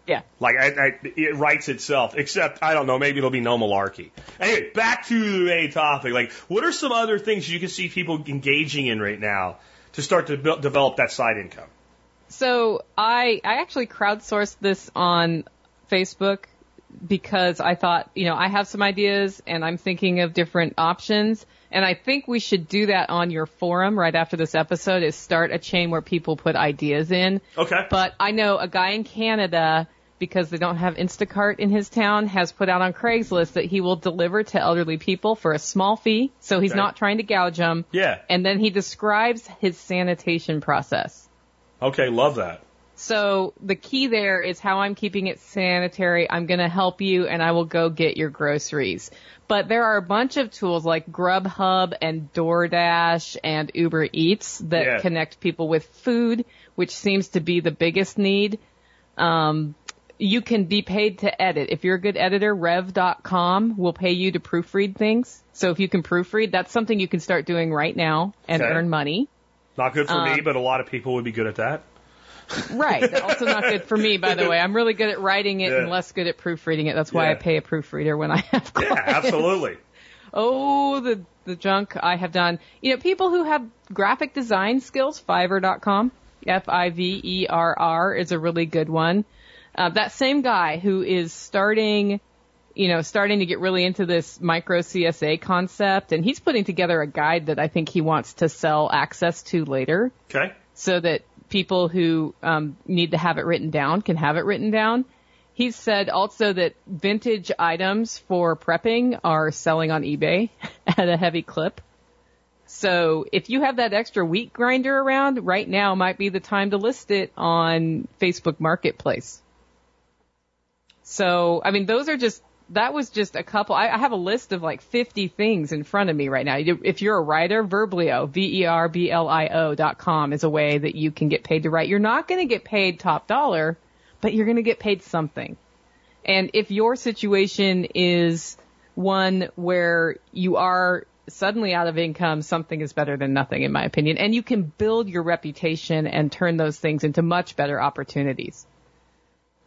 Yeah. Like I, I, it writes itself. Except I don't know. Maybe it'll be no malarkey. Anyway, back to the main topic. Like, what are some other things you can see people engaging in right now to start to build, develop that side income? So I I actually crowdsourced this on Facebook because I thought, you know, I have some ideas and I'm thinking of different options. And I think we should do that on your forum right after this episode is start a chain where people put ideas in. Okay. But I know a guy in Canada, because they don't have Instacart in his town, has put out on Craigslist that he will deliver to elderly people for a small fee. So he's Okay. not trying to gouge them. Yeah. And then he describes his sanitation process. Okay. Love that. So the key there is how I'm keeping it sanitary. I'm going to help you and I will go get your groceries. But there are a bunch of tools like Grubhub and DoorDash and Uber Eats that Yeah. connect people with food, which seems to be the biggest need. Um, you can be paid to edit. If you're a good editor, rev.com will pay you to proofread things. So if you can proofread, that's something you can start doing right now and Okay. earn money. Not good for me, Um, but a lot of people would be good at that. Right. Also not good for me, by the way. I'm really good at writing it and less good at proofreading it. That's why Yeah. I pay a proofreader when I have Yeah, absolutely. Oh, the the junk I have done. You know, people who have graphic design skills, Fiverr.com, F-I-V-E-R-R is a really good one. Uh, that same guy who is starting you know, starting to get really into this micro CSA concept and he's putting together a guide that I think he wants to sell access to later Okay. so that people who um, need to have it written down can have it written down. He's said also that vintage items for prepping are selling on eBay at a heavy clip. So if you have that extra wheat grinder around, right now might be the time to list it on Facebook Marketplace. So, I mean, those are just, that was just a couple. I, I have a list of like 50 things in front of me right now. If you're a writer, Verblio, E V-E-R-B-L-I-O dot com is a way that you can get paid to write. You're not going to get paid top dollar, but you're going to get paid something. And if your situation is one where you are suddenly out of income, something is better than nothing, in my opinion. And you can build your reputation and turn those things into much better opportunities.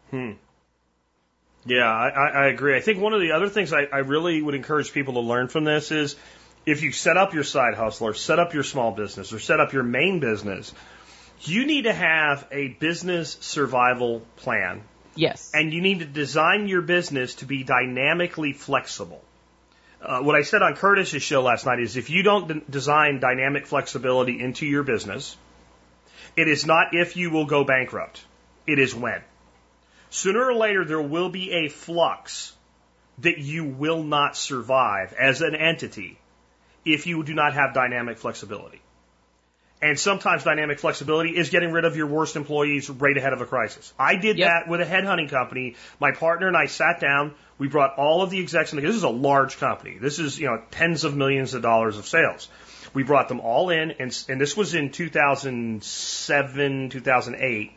Hmm. Yeah, I, I I agree. I think one of the other things I, I really would encourage people to learn from this is if you set up your side hustle or set up your small business or set up your main business, you need to have a business survival plan Yes. and you need to design your business to be dynamically flexible. Uh, what I said on Curtis's show last night is if you don't d- design dynamic flexibility into your business, it is not if you will go bankrupt. It is when. Sooner or later, there will be a flux that you will not survive as an entity if you do not have dynamic flexibility. And sometimes dynamic flexibility is getting rid of your worst employees right ahead of a crisis. I did Yep. that with a headhunting company. My partner and I sat down. We brought all of the execs in. This is a large company. This is, you know, tens of millions of dollars of sales. We brought them all in, and, and this was in 2007, 2008.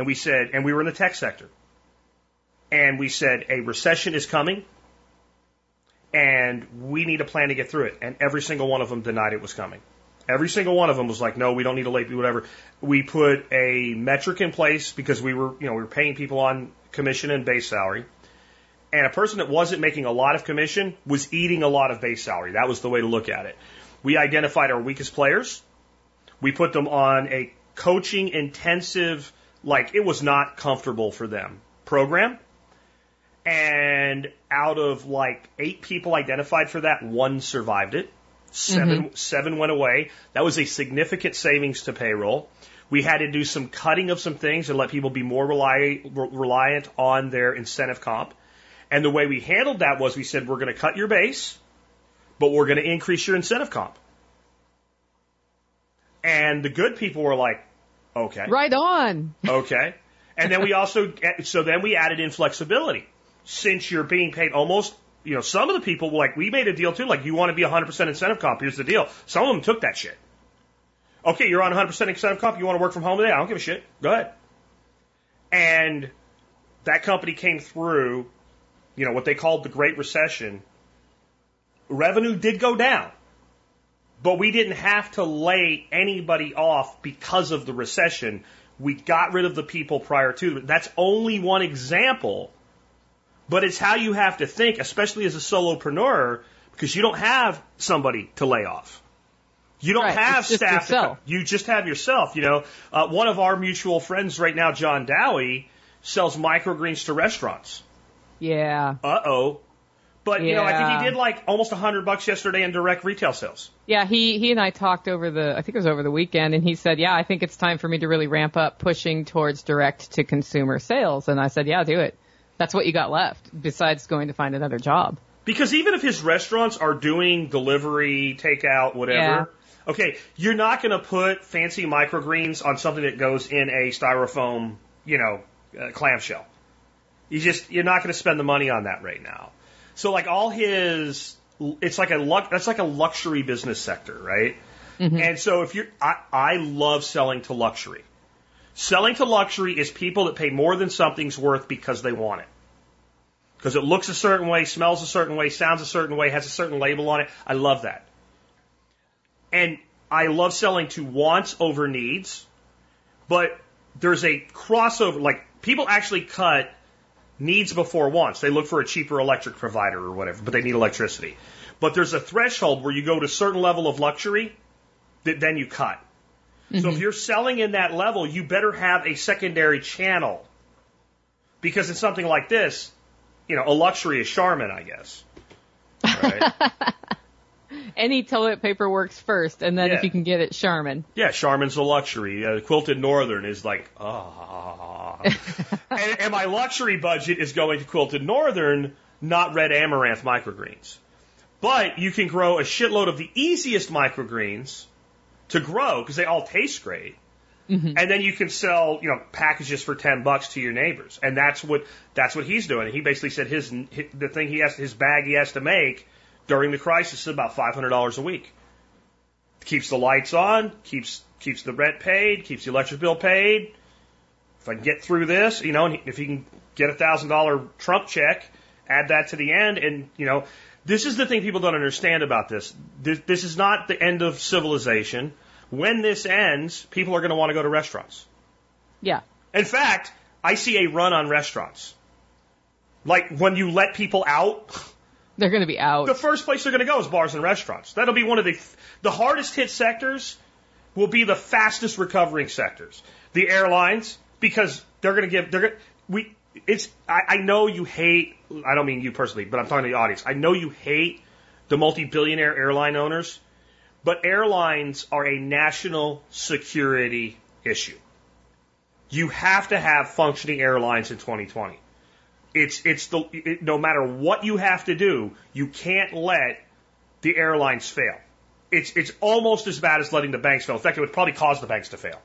And we said, and we were in the tech sector. And we said, a recession is coming, and we need a plan to get through it. And every single one of them denied it was coming. Every single one of them was like, no, we don't need a late fee, whatever. We put a metric in place because we were, you know, we were paying people on commission and base salary. And a person that wasn't making a lot of commission was eating a lot of base salary. That was the way to look at it. We identified our weakest players. We put them on a coaching intensive, like it was not comfortable for them program. And out of like eight people identified for that, one survived it. 7 mm-hmm. seven went away. That was a significant savings to payroll. We had to do some cutting of some things and let people be more rely, reliant on their incentive comp. And the way we handled that was we said, we're going to cut your base, but we're going to increase your incentive comp. And the good people were like, okay. right on. Okay. And then we also, so then we added in flexibility. Since you're being paid almost, you know, some of the people, like, we made a deal too, like, you want to be 100% incentive comp, here's the deal. Some of them took that shit. Okay, you're on 100% incentive comp, you want to work from home today? I don't give a shit. Go ahead. And that company came through, you know, what they called the Great Recession. Revenue did go down. But we didn't have to lay anybody off because of the recession. We got rid of the people prior to. That's only one example, but it's how you have to think, especially as a solopreneur, because you don't have somebody to lay off. You don't Right, have it's staff. To You just have yourself. You know, uh, one of our mutual friends right now, John Dowie, sells microgreens to restaurants. Yeah. Uh oh. But you know, I think he did like almost a hundred bucks yesterday in direct retail sales. Yeah, he he and I talked over the I think it was over the weekend and he said, "Yeah, I think it's time for me to really ramp up pushing towards direct to consumer sales." And I said, "Yeah, do it. That's what you got left besides going to find another job." Because even if his restaurants are doing delivery, takeout, whatever, okay, you're not going to put fancy microgreens on something that goes in a styrofoam, you know, uh, clamshell. You just you're not going to spend the money on that right now. So like all his, it's like a luck. That's like a luxury business sector, right? Mm-hmm. And so if you're, I, I love selling to luxury. Selling to luxury is people that pay more than something's worth because they want it because it looks a certain way, smells a certain way, sounds a certain way, has a certain label on it. I love that. And I love selling to wants over needs, but there's a crossover, like people actually cut needs before wants. They look for a cheaper electric provider or whatever, but they need electricity. But there's a threshold where you go to a certain level of luxury that then you cut. So if mm-hmm. you're selling in that level, you better have a secondary channel. Because in something like this, you know, a luxury is Charmin, I guess. Right? Any toilet paper works first, and then Yeah. if you can get it, Charmin. yeah, Charmin's a luxury. Uh, Quilted Northern is like, ah. and, and my luxury budget is going to Quilted Northern, not red amaranth microgreens. But you can grow a shitload of the easiest microgreens to grow because they all taste great. And then you can sell, you know, packages for ten bucks to your neighbors, and that's what that's what he's doing. He basically said his, his the thing he has his bag he has to make during the crisis is about five hundred dollars a week. Keeps the lights on, keeps keeps the rent paid, keeps the electric bill paid. If I can get through this, you know, and if he can get a thousand dollar Trump check, add that to the end, and you know, this is the thing people don't understand about this. This, this is not the end of civilization. When this ends, people are going to want to go to restaurants. Yeah. In fact, I see a run on restaurants. Like when you let people out, They're going to be out. the first place they're going to go is bars and restaurants. That'll be one of the the hardest hit sectors. Will be the fastest recovering sectors. The airlines because they're going to give they're we it's I, I know you hate I don't mean you personally, but I'm talking to the audience. I know you hate the multi billionaire airline owners, but airlines are a national security issue. You have to have functioning airlines in 2020. It's it's the it, no matter what you have to do, you can't let the airlines fail. It's it's almost as bad as letting the banks fail. In fact, it would probably cause the banks to fail.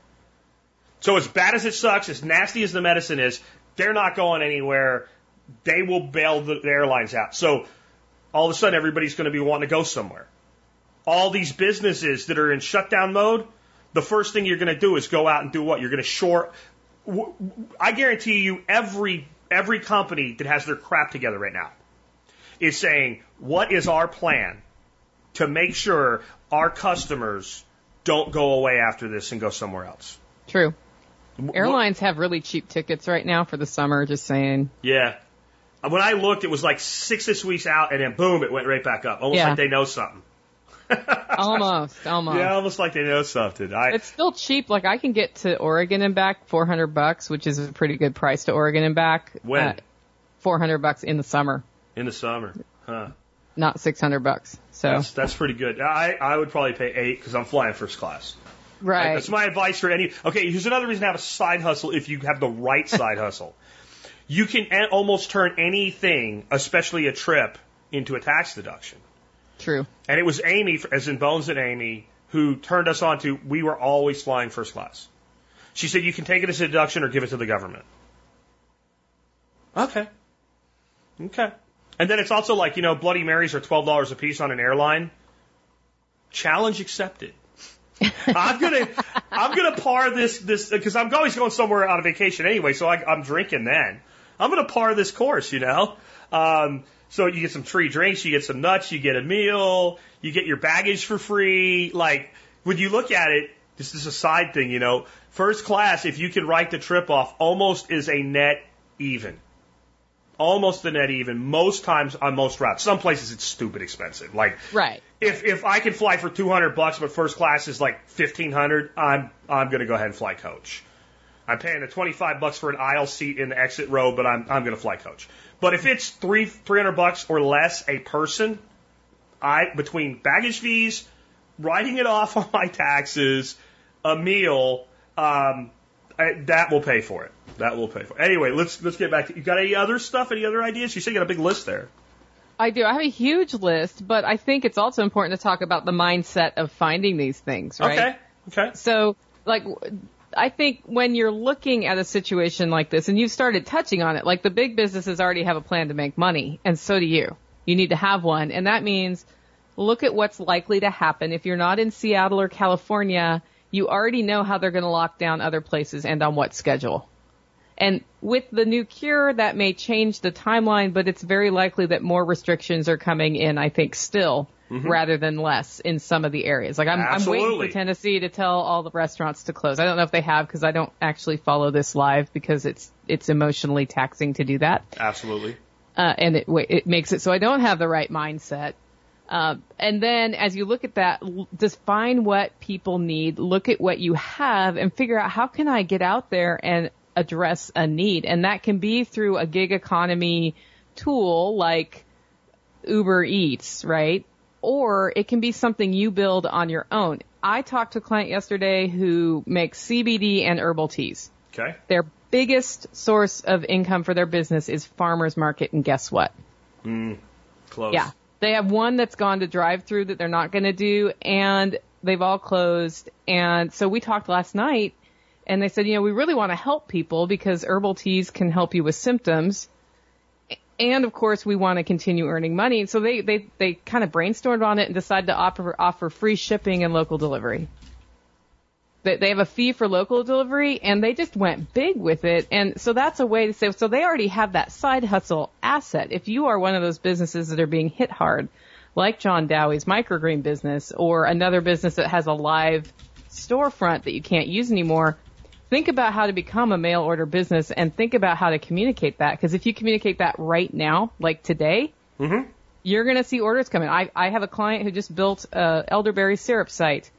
So as bad as it sucks, as nasty as the medicine is, they're not going anywhere. They will bail the, the airlines out. So all of a sudden, everybody's going to be wanting to go somewhere. All these businesses that are in shutdown mode, the first thing you're going to do is go out and do what? You're going to short. I guarantee you, every every company that has their crap together right now is saying, "What is our plan to make sure our customers don't go away after this and go somewhere else?" True. Airlines have really cheap tickets right now for the summer, just saying. Yeah. When I looked, it was like six six weeks out, and then boom, it went right back up. Almost Yeah. like they know something. Almost, almost. Yeah, almost like they know something. I, It's still cheap. Like I can get to Oregon and back 400 bucks, which is a pretty good price to Oregon and back. When? Uh, 400 bucks in the summer, in the summer, huh? not 600 bucks. So, That's that's pretty good. I I would probably pay eight because I'm flying first class. right. That's my advice for any. Okay, here's another reason to have a side hustle if you have the right side hustle. You can almost turn anything, especially a trip, into a tax deduction. True. And it was Amy, as in Bones and Amy, who turned us on to we were always flying first class. She said you can take it as a deduction or give it to the government. Okay. Okay. And then it's also like, you know, Bloody Marys are $12 a piece on an airline. Challenge accepted. I'm gonna, I'm gonna par this, this, because I'm always going somewhere on a vacation anyway, so I, I'm drinking then. I'm gonna par this course, you know? Um, so you get some free drinks, you get some nuts, you get a meal, you get your baggage for free. Like, when you look at it, this is a side thing, you know, first class, if you can write the trip off, almost is a net even. Almost a net even. Most times on most routes. Some places it's stupid expensive. Like, Right. if if I can fly for 200 bucks, but first class is like 1500, I'm I'm gonna go ahead and fly coach. I'm paying the 25 bucks for an aisle seat in the exit row, but I'm I'm gonna fly coach. But if it's three 300 bucks or less a person, I between baggage fees, writing it off on my taxes, a meal, um, I, that will pay for it. That will pay for it. Anyway, let's let's get back to you. Got any other stuff? Any other ideas? You said you got a big list there. I do. I have a huge list, but I think it's also important to talk about the mindset of finding these things, right? Okay. Okay. So, like, I think when you're looking at a situation like this, and you've started touching on it, like the big businesses already have a plan to make money, and so do you. You need to have one, and that means look at what's likely to happen. If you're not in Seattle or California, you already know how they're going to lock down other places and on what schedule. And with the new cure, that may change the timeline, but it's very likely that more restrictions are coming in, I think, still, rather than less in some of the areas. Like I'm, I'm waiting for Tennessee to tell all the restaurants to close. I don't know if they have because I don't actually follow this live because it's, it's emotionally taxing to do that Absolutely. uh, and it it makes it so I don't have the right mindset. Uh, and then as you look at that, l- just find what people need, look at what you have, and figure out how can I get out there and address a need. And that can be through a gig economy tool like Uber Eats, right? Or it can be something you build on your own. I talked to a client yesterday who makes CBD and herbal teas. Okay. Their biggest source of income for their business is farmers market, and guess what? Hmm. Close. Yeah. They have one that's gone to drive through that they're not going to do, and they've all closed. And so we talked last night, and they said, you know, we really want to help people because herbal teas can help you with symptoms. And of course, we want to continue earning money. So they, they, they kind of brainstormed on it and decided to offer, offer free shipping and local delivery. They, they have a fee for local delivery and they just went big with it. And so that's a way to say, so they already have that side hustle asset. If you are one of those businesses that are being hit hard, like John Dowie's microgreen business or another business that has a live storefront that you can't use anymore, think about how to become a mail order business and think about how to communicate that. Because if you communicate that right now, like today, mm-hmm. you're going to see orders coming. I, I have a client who just built a elderberry syrup site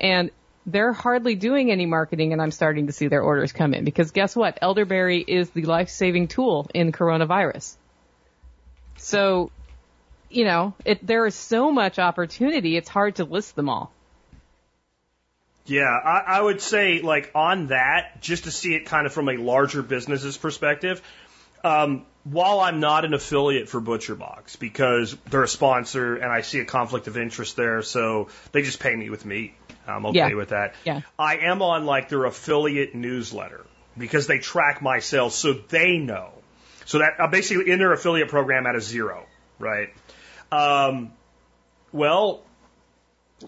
and they're hardly doing any marketing and I'm starting to see their orders come in because guess what? Elderberry is the life-saving tool in coronavirus. So, you know, it, there is so much opportunity, it's hard to list them all. Yeah, I, I would say like on that, just to see it kind of from a larger business's perspective. Um, while I'm not an affiliate for ButcherBox because they're a sponsor and I see a conflict of interest there, so they just pay me with meat. I'm okay Yeah. with that. Yeah. I am on like their affiliate newsletter because they track my sales so they know. So that I'm basically in their affiliate program at a zero, right? Um, well,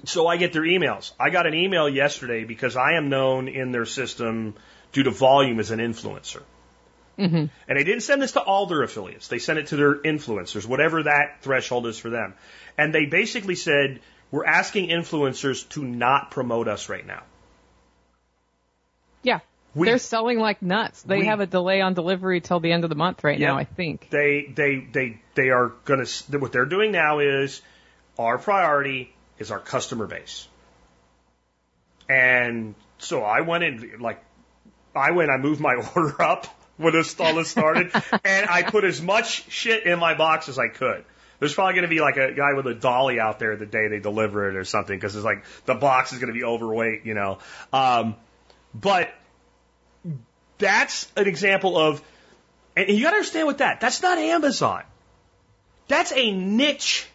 so I get their emails. I got an email yesterday because I am known in their system due to volume as an influencer. Mm-hmm. And they didn't send this to all their affiliates. They sent it to their influencers, whatever that threshold is for them. And they basically said, we're asking influencers to not promote us right now. Yeah. We- They're selling like nuts. They we- have a delay on delivery till the end of the month right Yeah. now, I think. They, they, they, they are going to, what they're doing now is our priority is our customer base. And so I went in, like, I went, I moved my order up when this all this started, and I put as much shit in my box as I could. There's probably going to be like a guy with a dolly out there the day they deliver it or something because it's like the box is going to be overweight, you know. Um, but that's an example of, and you got to understand with that, that's not Amazon. That's a niche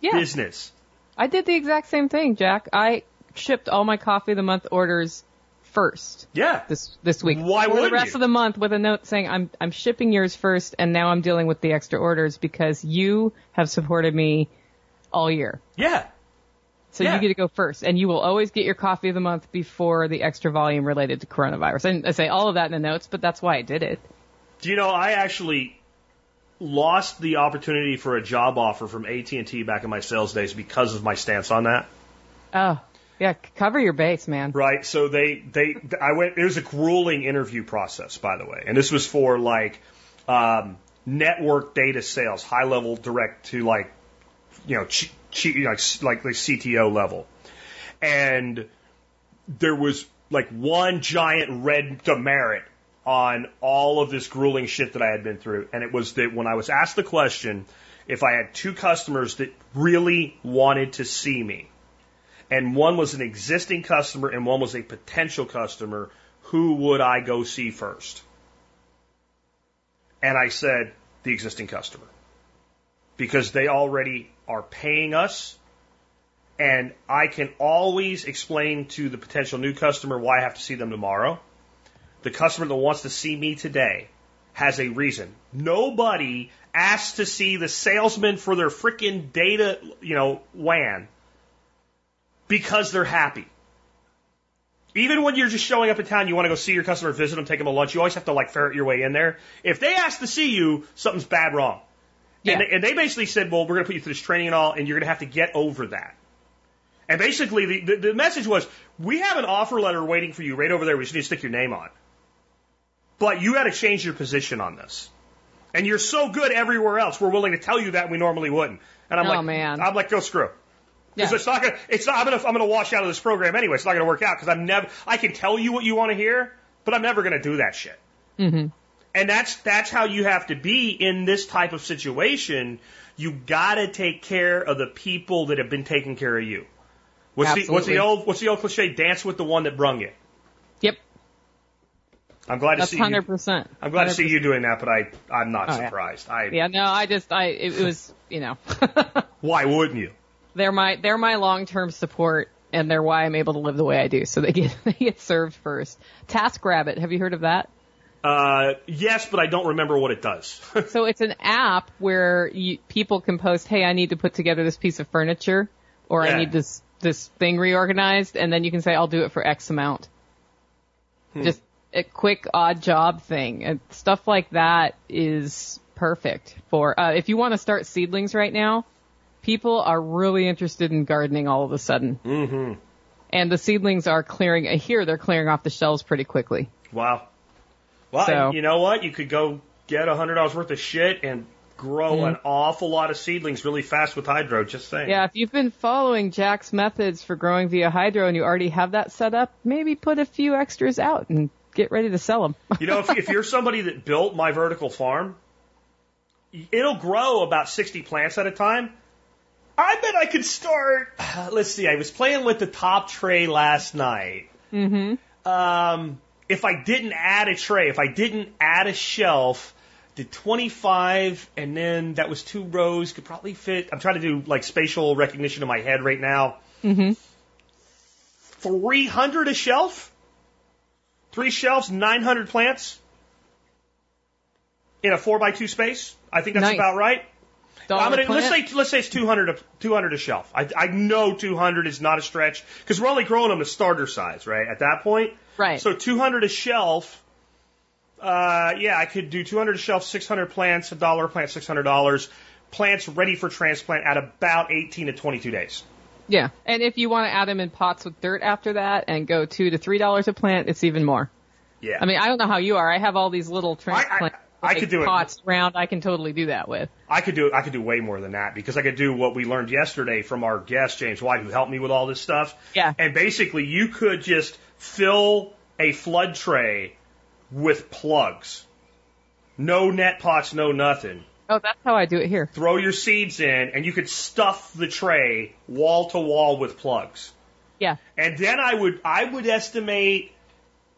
Yeah. business. I did the exact same thing, Jack. I shipped all my coffee of the month orders first Yeah. this this week. Why For the rest you? of the month with a note saying I'm I'm shipping yours first and now I'm dealing with the extra orders because you have supported me all year. Yeah. So Yeah. you get to go first and you will always get your coffee of the month before the extra volume related to coronavirus. And I say all of that in the notes, but that's why I did it. Do you know I actually lost the opportunity for a job offer from AT&T back in my sales days because of my stance on that. Oh, yeah, cover your base, man. Right. So they, they, I went, it was a grueling interview process, by the way. And this was for like, um, network data sales, high level direct to like, you know, ch- ch- like, like the CTO level. And there was like one giant red demerit on all of this grueling shit that I had been through. And it was that when I was asked the question, if I had two customers that really wanted to see me, and one was an existing customer and one was a potential customer, who would I go see first? And I said, the existing customer. Because they already are paying us, and I can always explain to the potential new customer why I have to see them tomorrow. The customer that wants to see me today has a reason. Nobody asks to see the salesman for their freaking data, you know, WAN because they're happy. Even when you're just showing up in town, you want to go see your customer, visit them, take them to lunch. You always have to like ferret your way in there. If they ask to see you, something's bad wrong. Yeah. And, they, and they basically said, well, we're going to put you through this training and all, and you're going to have to get over that. And basically, the, the, the message was, we have an offer letter waiting for you right over there. We just need to stick your name on. But you got to change your position on this. And you're so good everywhere else, we're willing to tell you that we normally wouldn't. And I'm Oh, like, man. I'm like, go screw. Because Yeah. it's not gonna, it's not, I'm gonna, I'm gonna wash out of this program anyway. It's not gonna work out because I'm never, I can tell you what you want to hear, but I'm never gonna do that shit. Mm-hmm. And that's that's how you have to be in this type of situation. You got to take care of the people that have been taking care of you. What's the, what's the old what's the old cliche? Dance with the one that brung you. I'm glad to That's see you. hundred percent. I'm glad to see you doing that, but I I'm not Oh, yeah. surprised. I Yeah, no, I just I it, it was you know why wouldn't you? they're my they're my long term support and they're why I'm able to live the way I do. So they get they get served first. TaskRabbit, have you heard of that? Uh, yes, but I don't remember what it does. So it's an app where you, people can post, "Hey, I need to put together this piece of furniture," or Yeah. "I need this this thing reorganized," and then you can say, "I'll do it for X amount." Hmm. Just a quick odd job thing, and stuff like that is perfect for uh, if you want to start seedlings right now. People are really interested in gardening all of a sudden, mm-hmm. and the seedlings are clearing. Here, they're clearing off the shelves pretty quickly. Wow. Well, So- you know what? You could go get a hundred dollars worth of shit and grow Mhm. an awful lot of seedlings really fast with hydro. Just saying. Yeah, if you've been following Jack's methods for growing via hydro and you already have that set up, maybe put a few extras out and get ready to sell them. You know, if, if you're somebody that built my vertical farm, it'll grow about 60 plants at a time. I bet I could start. Let's see. I was playing with the top tray last night. mm-hmm. Um, if I didn't add a tray, if I didn't add a shelf, did 25, and then that was two rows, could probably fit. I'm trying to do like spatial recognition in my head right now. Mm-hmm. 300 a shelf? Three shelves, 900 plants? In a 4 by 2 space? I think that's Nice. about right. I'm gonna, let's say let's say it's 200 a, 200 a shelf. I, I know 200 is not a stretch because we're only growing them to starter size, right? At that point, Right. So 200 a shelf. Uh, yeah, I could do 200 a shelf, 600 plants, a dollar a plant, 600 dollars. Plants ready for transplant at about 18 to 22 days. Yeah, and if you want to add them in pots with dirt after that and go two to three dollars a plant, it's even more. Yeah. I mean, I don't know how you are. I have all these little transplant I could do it. pots around. I can totally do that with. I could do I could do way more than that because I could do what we learned yesterday from our guest James White who helped me with all this stuff. Yeah. And basically you could just fill a flood tray with plugs. No net pots, no nothing. Oh, that's how I do it here. Throw your seeds in and you could stuff the tray wall to wall with plugs. Yeah. And then I would I would estimate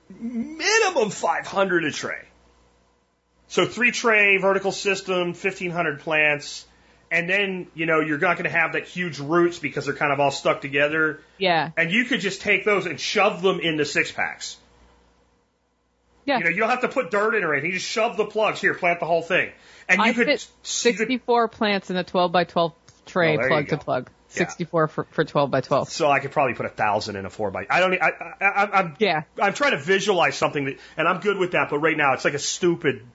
minimum 500 a tray. So three tray vertical system, 1500 plants, and then you know you're not going to have that huge roots because they're kind of all stuck together. Yeah. And you could just take those and shove them into six packs. Yeah. You know, you don't have to put dirt in or anything. You just shove the plugs here, plant the whole thing, and you I could fit you could 64 plants in a 12 by 12 tray, Oh, plug to plug. Yeah. 64 for, for 12 by 12. So I could probably put a thousand in a four by. I don't. I, I, I, I'm. Yeah. I'm trying to visualize something that, and I'm good with that. But right now, it's like a stupid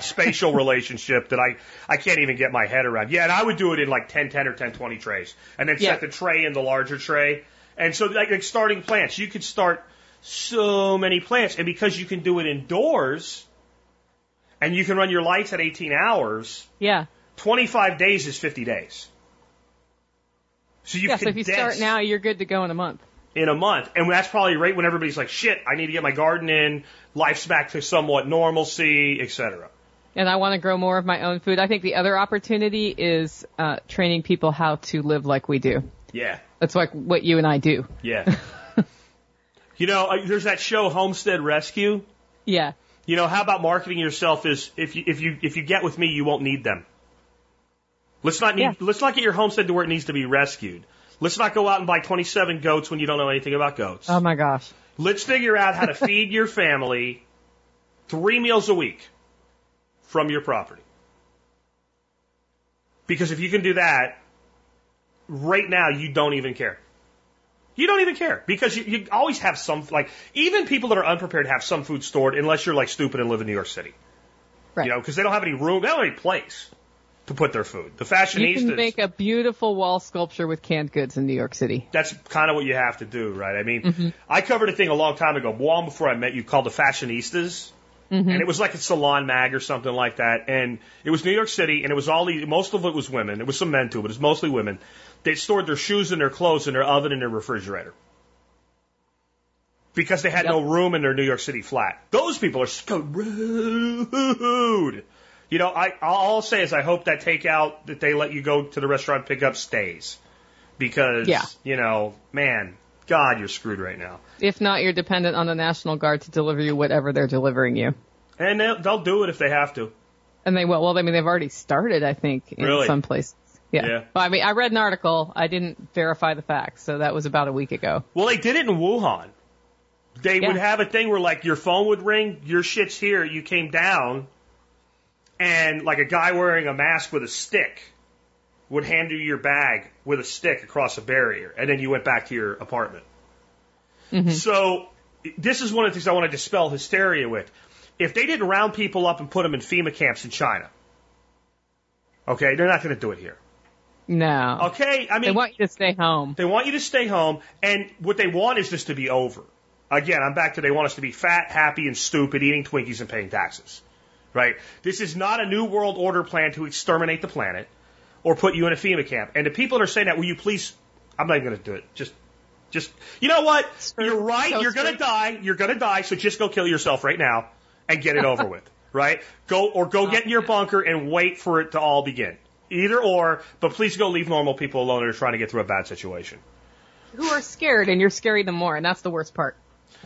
spatial relationship that I I can't even get my head around. Yeah, and I would do it in like 10, 10 or 10, 20 trays, and then Yeah. set the tray in the larger tray. And so, like, like starting plants, you could start so many plants, and because you can do it indoors, and you can run your lights at 18 hours, Yeah. 25 days is 50 days. So you yeah, so if you start now, you're good to go in a month. in a month. And that's probably right when everybody's like, shit, I need to get my garden in, life's back to somewhat normalcy, etc. And I want to grow more of my own food. I think the other opportunity is uh, training people how to live like we do. Yeah, That's like what you and I do. yeah. you know, uh, there's that show Homestead Rescue. Yeah. You know, how about marketing yourself is if you if you if you get with me, you won't need them. Let's not need Yeah. let's not get your homestead to where it needs to be rescued. Let's not go out and buy 27 goats when you don't know anything about goats. Oh my gosh. Let's figure out how to feed your family three meals a week from your property. Because if you can do that, right now you don't even care. You don't even care because you, you always have some, like, even people that are unprepared have some food stored unless you're like stupid and live in New York City. Right. You know, because they don't have any room, they don't have any place to put their food. The You fashionistas, can make a beautiful wall sculpture with canned goods in New York City. that's kind of what you have to do, right? I mean, mm-hmm. I covered a thing a long time ago, long before I met you, called the Fashionistas. Mm-hmm. And it was like a salon mag or something like that. And it was New York City, and it was all these, most of it was women. It was some men too, but it was mostly women. They stored their shoes and their clothes in their oven and their refrigerator. because they had Yep. no room in their New York City flat. Those people are so rude. You know, I all I'll say is I hope that takeout that they let you go to the restaurant pick up stays, because Yeah. you know, man, God, you're screwed right now. If not, you're dependent on the National Guard to deliver you whatever they're delivering you. And they'll, they'll do it if they have to. And they will. Well, I mean, they've already started, I think, in Really? some places. Yeah. Yeah. Well, I mean, I read an article. I didn't verify the facts, so that was about a week ago. Well, they did it in Wuhan. They Yeah. would have a thing where like your phone would ring, your shit's here, you came down, and like a guy wearing a mask with a stick would hand you your bag with a stick across a barrier, and then you went back to your apartment. Mm-hmm. So this is one of the things I want to dispel hysteria with. If they didn't round people up and put them in FEMA camps in China, okay, they're not going to do it here. No. Okay, I mean, They want you to stay home. they want you to stay home, and what they want is this to be over. Again, I'm back to they want us to be fat, happy, and stupid, eating Twinkies and paying taxes. Right? This is not a new world order plan to exterminate the planet or put you in a FEMA camp. And the people that are saying that, will you please? I'm not even going to do it. Just, just, you know what? You're right. so You're going to die. You're going to die. So just go kill yourself right now and get it over with. Right? Go or go get in your oh, bunker and wait for it to all begin. Either or, but please go leave normal people alone that are trying to get through a bad situation. Who are scared, and you're scaring them more, and that's the worst part.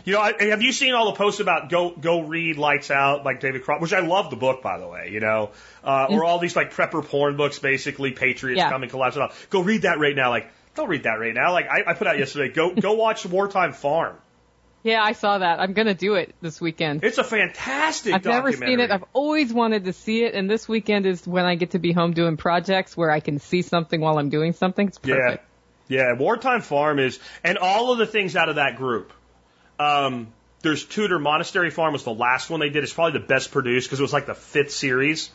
You know, I- have you seen all the posts about go go read Lights Out like David Crawford, which I love the book by the way. You know, uh, or all these like prepper porn books, basically Patriots Yeah. coming collapse. and all. Go read that right now. Like, don't read that right now. Like I, I put out yesterday. Go go watch Wartime Farm. Yeah, I saw that. I'm gonna do it this weekend. It's a fantastic. I've never seen it. I've always wanted to see it, and this weekend is when I get to be home doing projects where I can see something while I'm doing something. It's Yeah. perfect. Yeah, Wartime Farm is, and all of the things out of that group. Um, there's Tudor Monastery Farm was the last one they did. It's probably the best produced because it was like the fifth series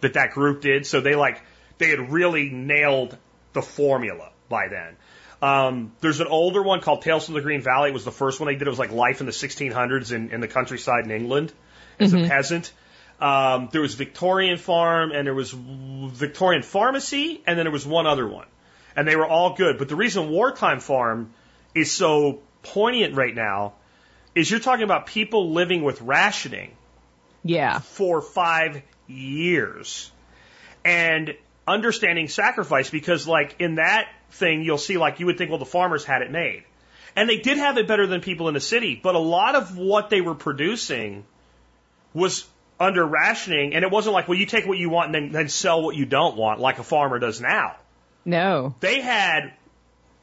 that that group did. So they like they had really nailed the formula by then. Um, there's an older one called Tales from the Green Valley. It was the first one they did. It was like life in the 1600s in, in the countryside in England as a peasant. Um, there was Victorian Farm and there was Victorian Pharmacy and then there was one other one. And they were all good. But the reason Wartime Farm is so poignant right now is you're talking about people living with rationing Yeah. for five years and understanding sacrifice because like in that thing you'll see like you would think well the farmers had it made and they did have it better than people in the city but a lot of what they were producing was under rationing and it wasn't like well you take what you want and then, then sell what you don't want like a farmer does now No. they had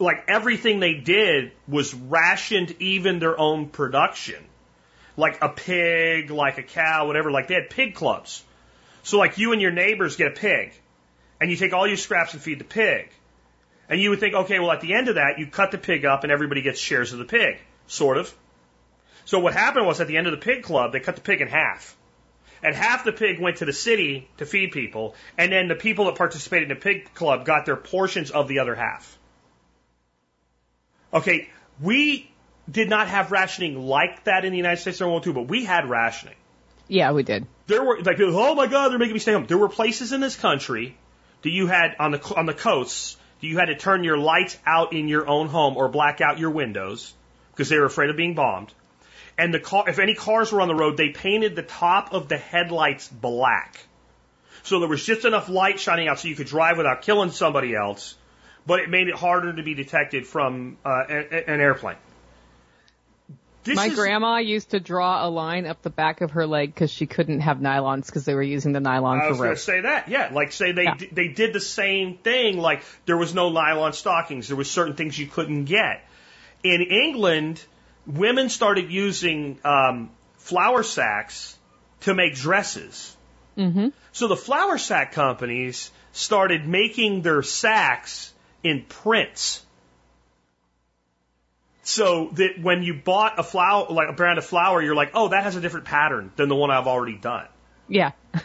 like everything they did was rationed even their own production. Like a pig like a cow whatever like they had pig clubs. So like you and your neighbors get a pig and you take all your scraps and feed the pig. And you would think okay well at the end of that you cut the pig up and everybody gets shares of the pig. Sort of. So what happened was at the end of the pig club they cut the pig in half. And half the pig went to the city to feed people, and then the people that participated in the pig club got their portions of the other half. Okay, we did not have rationing like that in the United States during World War II, but we had rationing. Yeah, we did. There were like, oh my God, they're making me stay home. There were places in this country that you had on the on the coasts that you had to turn your lights out in your own home or black out your windows because they were afraid of being bombed. And the car, if any cars were on the road, they painted the top of the headlights black. So there was just enough light shining out so you could drive without killing somebody else, but it made it harder to be detected from uh, an airplane. This My is- grandma used to draw a line up the back of her leg because she couldn't have nylons because they were using the nylon I was going to say that. Yeah, like say they Yeah. di- they did the same thing. Like there was no nylon stockings. There was certain things you couldn't get. In England, women started using um, flour sacks to make dresses. Mm-hmm. So the flour sack companies started making their sacks in prints. So that when you bought a flour, like a brand of flour, you're like, oh, that has a different pattern than the one I've already done. Yeah.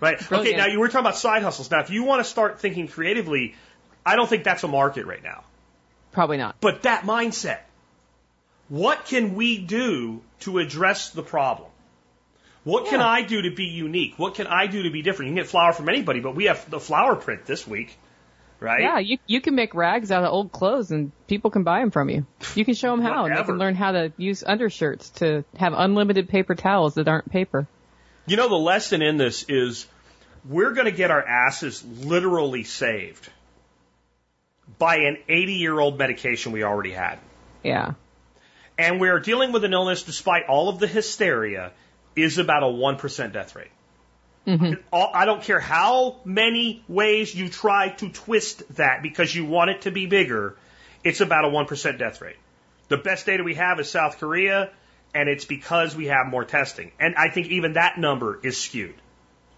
Right. Okay. Now you were talking about side hustles. Now, if you want to start thinking creatively, I don't think that's a market right now. Probably not. But that mindset, what can we do to address the problem? What can I do to be unique? What can I do to be different? You can get flour from anybody, but we have the flower print this week, right? Yeah, you you can make rags out of old clothes and people can buy them from you. You can show them how and they can learn how to use undershirts to have unlimited paper towels that aren't paper. You know, the lesson in this is we're going to get our asses literally saved by an 80 year old medication we already had. Yeah. And we're dealing with an illness despite all of the hysteria is about a 1% death rate. Mm-hmm. All- I don't care how many ways you try to twist that because you want it to be bigger, it's about a 1% death rate. The best data we have is South Korea, and it's because we have more testing. And I think even that number is skewed,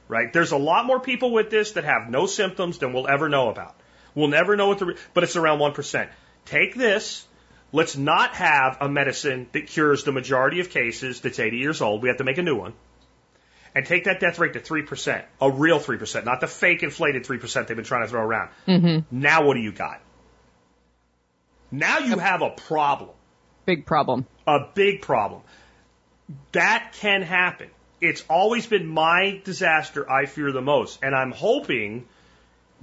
right? There's a lot more people with this that have no symptoms than we'll ever know about. We'll never know what the, but it's around 1%. Take this, let's not have a medicine that cures the majority of cases that's 80 years old. We have to make a new one. And take that death rate to 3%, a real 3%, not the fake inflated 3% they've been trying to throw around. Mm-hmm. Now what do you got? Now you have a problem Big problem. a big problem. That can happen. It's always been my disaster I fear the most. And I'm hoping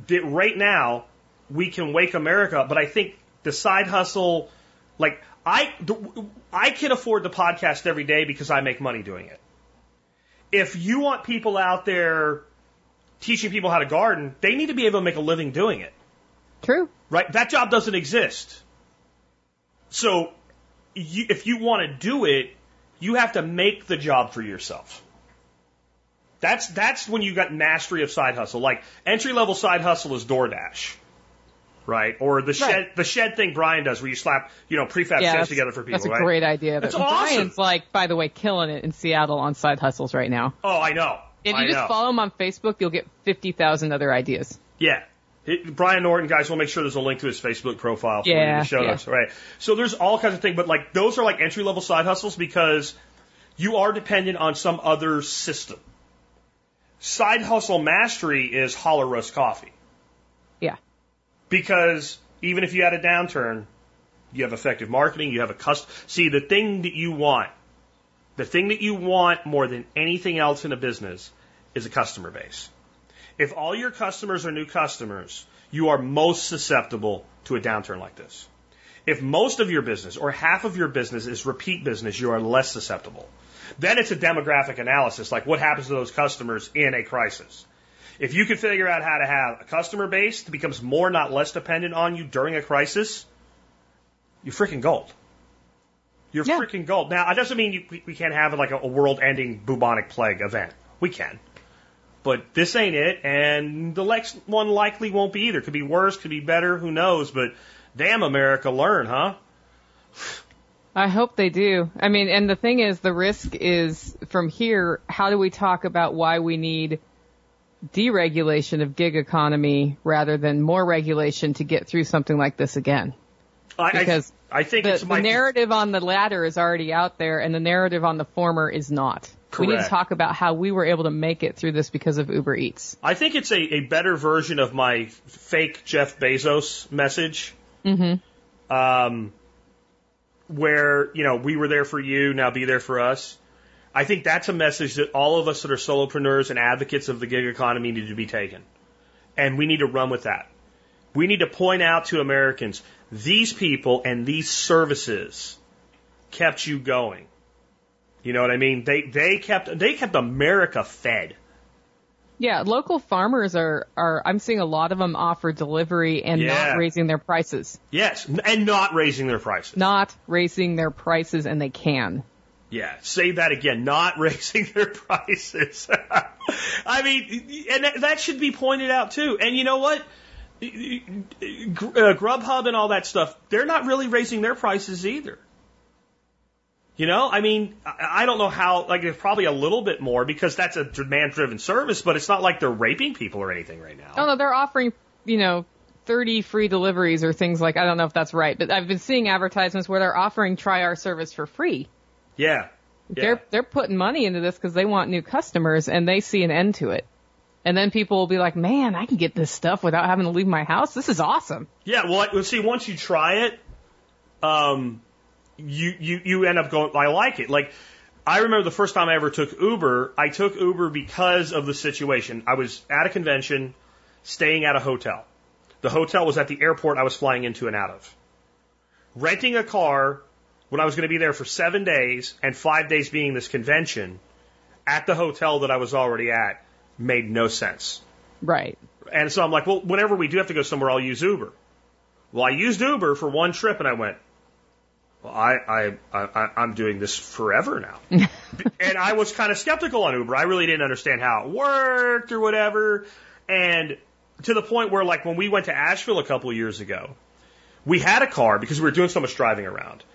that right now we can wake America up. But I think the side hustle, like, I, the- I can afford the podcast every day because I make money doing it. If you want people out there teaching people how to garden, they need to be able to make a living doing it True. right? That job doesn't exist. So, you, if you want to do it, you have to make the job for yourself. That's that's when you got mastery of side hustle. Like entry level side hustle is DoorDash, right? Or the shed Right. the shed thing Brian does, where you slap you know prefab Yeah, sheds together for people. that's a right? great idea. That's awesome. Brian's like, by the way, killing it in Seattle on side hustles right now. Oh, I know. If I you just know. follow him on Facebook, you'll get 50,000 other ideas. Yeah. It, Brian Norton, guys, we'll make sure there's a link to his Facebook profile for you in Yeah, the show yeah. notes. Right. So there's all kinds of things, but like those are like entry level side hustles because you are dependent on some other system. Side hustle mastery is holler roast coffee. Because even if you had a downturn, you have effective marketing, you have a cust. See, the thing that you want, the thing that you want more than anything else in a business is a customer base. If all your customers are new customers, you are most susceptible to a downturn like this. If most of your business or half of your business is repeat business, you are less susceptible. Then it's a demographic analysis, like what happens to those customers in a crisis. If you can figure out how to have a customer base that becomes more, not less dependent on you during a crisis, you're freaking gold. You're Yeah. freaking gold. Now, it doesn't mean you, we, can't have like a, a world-ending bubonic plague event. We can. But this ain't it, and the next one likely won't be either. Could be worse, could be better, who knows? But damn, America, learn, huh? I hope they do. I mean, and the thing is, the risk is from here, how do we talk about why we need deregulation of gig economy rather than more regulation to get through something like this again? I, Because I, I think The, it's the narrative on the latter is already out there and the narrative on the former is not. We need to talk about how we were able to make it through this because of Uber Eats. I think it's a, a better version of my fake Jeff Bezos message. Mm-hmm. Um, where, you know, we were there for you, now be there for us. I think that's a message that all of us that are solopreneurs and advocates of the gig economy need to be taken. And we need to run with that. We need to point out to Americans, these people and these services kept you going. You know what I mean? They, they kept, they kept America fed. Yeah, local farmers are, are I'm seeing a lot of them offer delivery and Yeah. not raising their prices. Yes, and not raising their prices. Not raising their prices and they can. Yeah, say that again. Not raising their prices. I mean, and that, should be pointed out too. And you know what? Uh, Grubhub and all that stuff, they're not really raising their prices either. You know, I mean, I don't know how, like, there's probably a little bit more because that's a demand driven service, but it's not like they're raping people or anything right now. Oh no, they're offering, you know, 30 free deliveries or things like, I don't know if that's right, but I've been seeing advertisements where they're offering try our service for free. Yeah. yeah. They're, they're putting money into this because they want new customers and they see an end to it. And then people will be like, man, I can get this stuff without having to leave my house. This is awesome. Yeah, well, I- see, once you try it, um, you, you, you end up going, I like it. Like, I remember the first time I ever took Uber, I took Uber because of the situation. I was at a convention, staying at a hotel. The hotel was at the airport I was flying into and out of. Renting a car when I was going to be there for seven days and five days being this convention at the hotel that I was already at made no sense. Right. And so I'm like, well, whenever we do have to go somewhere, I'll use Uber. Well, I used Uber for one trip and I went, well, I, I, I, I'm doing this forever now. and I was kind of skeptical on Uber. I really didn't understand how it worked or whatever. And to the point where, like, when we went to Asheville a couple of years ago, we had a car because we were doing so much driving around.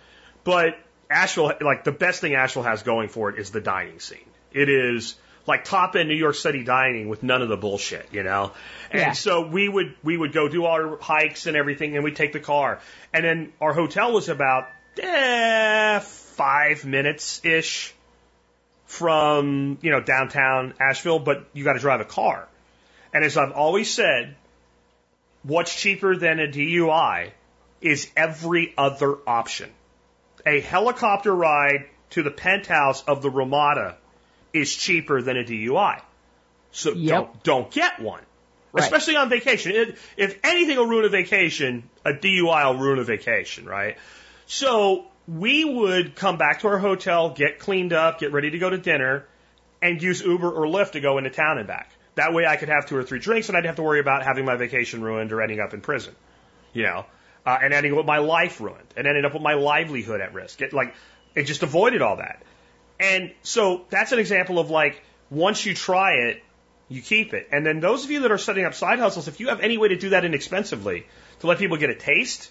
But Asheville, like, the best thing Asheville has going for it is the dining scene. It is like top end New York City dining with none of the bullshit, you know? And Yeah. so we would, we would go do our hikes and everything and we'd take the car. And then our hotel was about, eh, five minutes ish from, you know, downtown Asheville, but you got to drive a car. And as I've always said, what's cheaper than a DUI is every other option. A helicopter ride to the penthouse of the Ramada is cheaper than a DUI. So Yep. don't don't get one. Right. Especially on vacation. It, if anything will ruin a vacation, a DUI will ruin a vacation, right? So we would come back to our hotel, get cleaned up, get ready to go to dinner, and use Uber or Lyft to go into town and back. That way I could have two or three drinks and I'd have to worry about having my vacation ruined or ending up in prison. You know, uh, and ending up with my life ruined and ending up with my livelihood at risk. It, like, it just avoided all that. And so that's an example of like, once you try it, you keep it. And then those of you that are setting up side hustles, if you have any way to do that inexpensively, to let people get a taste,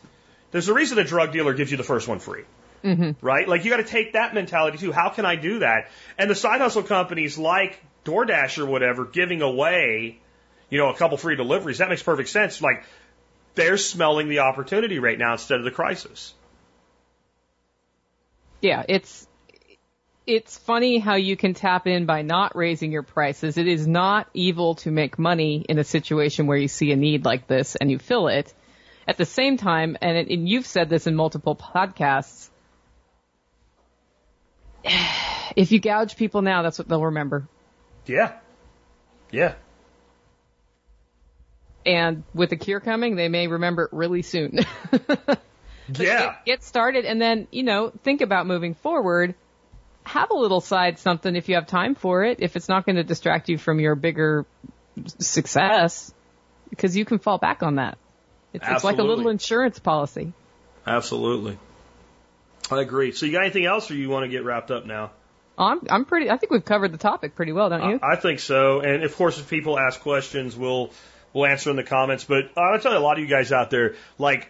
there's a reason a drug dealer gives you the first one free. Right? Like you got to take that mentality too. How can I do that? And the side hustle companies like DoorDash or whatever giving away, you know, a couple free deliveries, that makes perfect sense. Like they're smelling the opportunity right now instead of the crisis. Yeah, it's it's funny how you can tap in by not raising your prices. It is not evil to make money in a situation where you see a need like this and you fill it. At the same time, and, it, and you've said this in multiple podcasts, if you gouge people now, that's what they'll remember. Yeah. Yeah. And with the cure coming, they may remember it really soon. Yeah. Get, get started and then, you know, think about moving forward. Have a little side something if you have time for it, if it's not going to distract you from your bigger success, because you can fall back on that. It's, it's like a little insurance policy. Absolutely. I agree. So you got anything else or you want to get wrapped up now? I'm, I'm pretty, I think we've covered the topic pretty well, don't you? I think so. And of course, if people ask questions, we'll we'll answer in the comments. But I'll tell you, a lot of you guys out there, like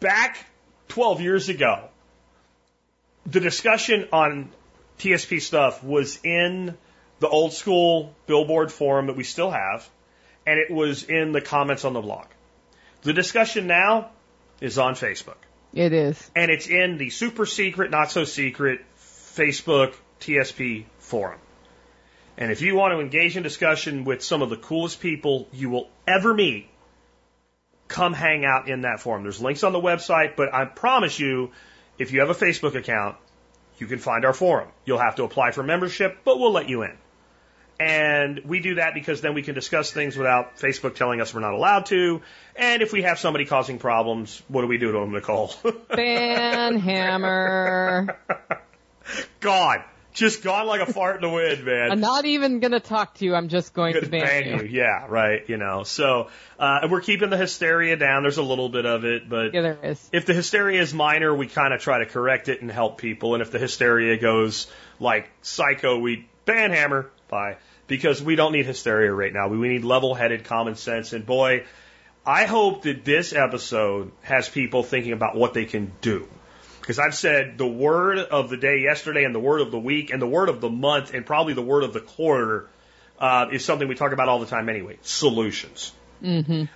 back 12 years ago, the discussion on TSP stuff was in the old school Billboard forum that we still have, and it was in the comments on the blog. The discussion now is on Facebook It is. and it's in the super secret, not so secret Facebook TSP forum. And if you want to engage in discussion with some of the coolest people you will ever meet, come hang out in that forum. There's links on the website, but I promise you, if you have a Facebook account, you can find our forum. You'll have to apply for membership, but we'll let you in. And we do that because then we can discuss things without Facebook telling us we're not allowed to. And if we have somebody causing problems, what do we do to them, Nicole? Ban hammer. Just gone like a fart in the wind, man. I'm not even going to talk to you. I'm just going to Gonna ban, ban you. you. Yeah, right. You know, so uh, and we're keeping the hysteria down. There's a little bit of it, but Yeah, there is. if the hysteria is minor, we kind of try to correct it and help people. And if the hysteria goes like psycho, we ban hammer. Bye. Because we don't need hysteria right now. We we need level-headed common sense. And boy, I hope that this episode has people thinking about what they can do. Because I've said the word of the day yesterday and the word of the week and the word of the month and probably the word of the quarter uh, is something we talk about all the time anyway. Solutions.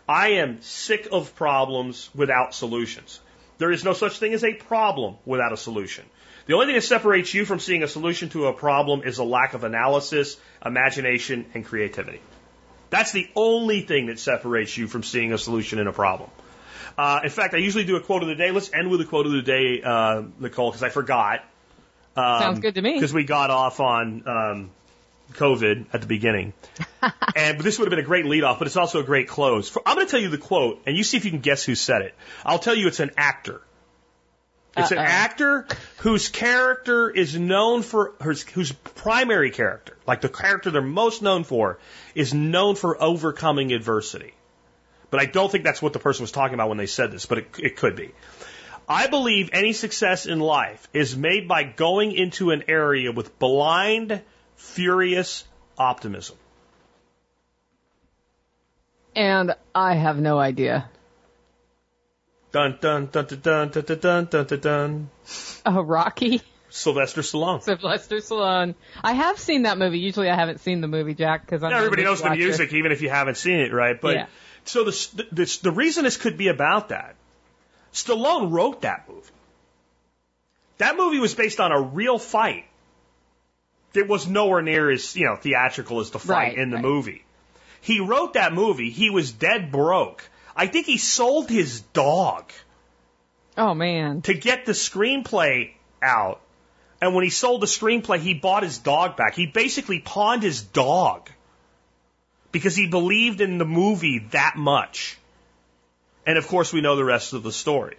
I am sick of problems without solutions. There is no such thing as a problem without a solution. The only thing that separates you from seeing a solution to a problem is a lack of analysis, imagination, and creativity. That's the only thing that separates you from seeing a solution in a problem. Uh, in fact, I usually do a quote of the day. Let's end with a quote of the day, uh, Nicole, because I forgot. Um, Sounds good to me. Because we got off on um, COVID at the beginning. and but this would have been a great lead off, but it's also a great close. For, I'm going to tell you the quote, and you see if you can guess who said it. I'll tell you it's an actor. It's an Uh-oh. actor whose character is known for whose, whose primary character, like the character they're most known for, is known for overcoming adversity. But I don't think that's what the person was talking about when they said this, but it, it could be. I believe any success in life is made by going into an area with blind, furious optimism. And I have no idea. Dun dun dun dun dun dun dun dun dun dun. Oh, Rocky, Sylvester Stallone. Sylvester Stallone. I have seen that movie. Usually, I haven't seen the movie Jack because I'm. not Everybody knows the music, even if you haven't seen it, right? But Yeah. So the, the the reason this could be about that, Stallone wrote that movie. That movie was based on a real fight. It was nowhere near as you know theatrical as the fight Right, in the right. movie. He wrote that movie. He was dead broke. I think he sold his dog Oh man. to get the screenplay out. And when he sold the screenplay, he bought his dog back. He basically pawned his dog because he believed in the movie that much. And of course, we know the rest of the story.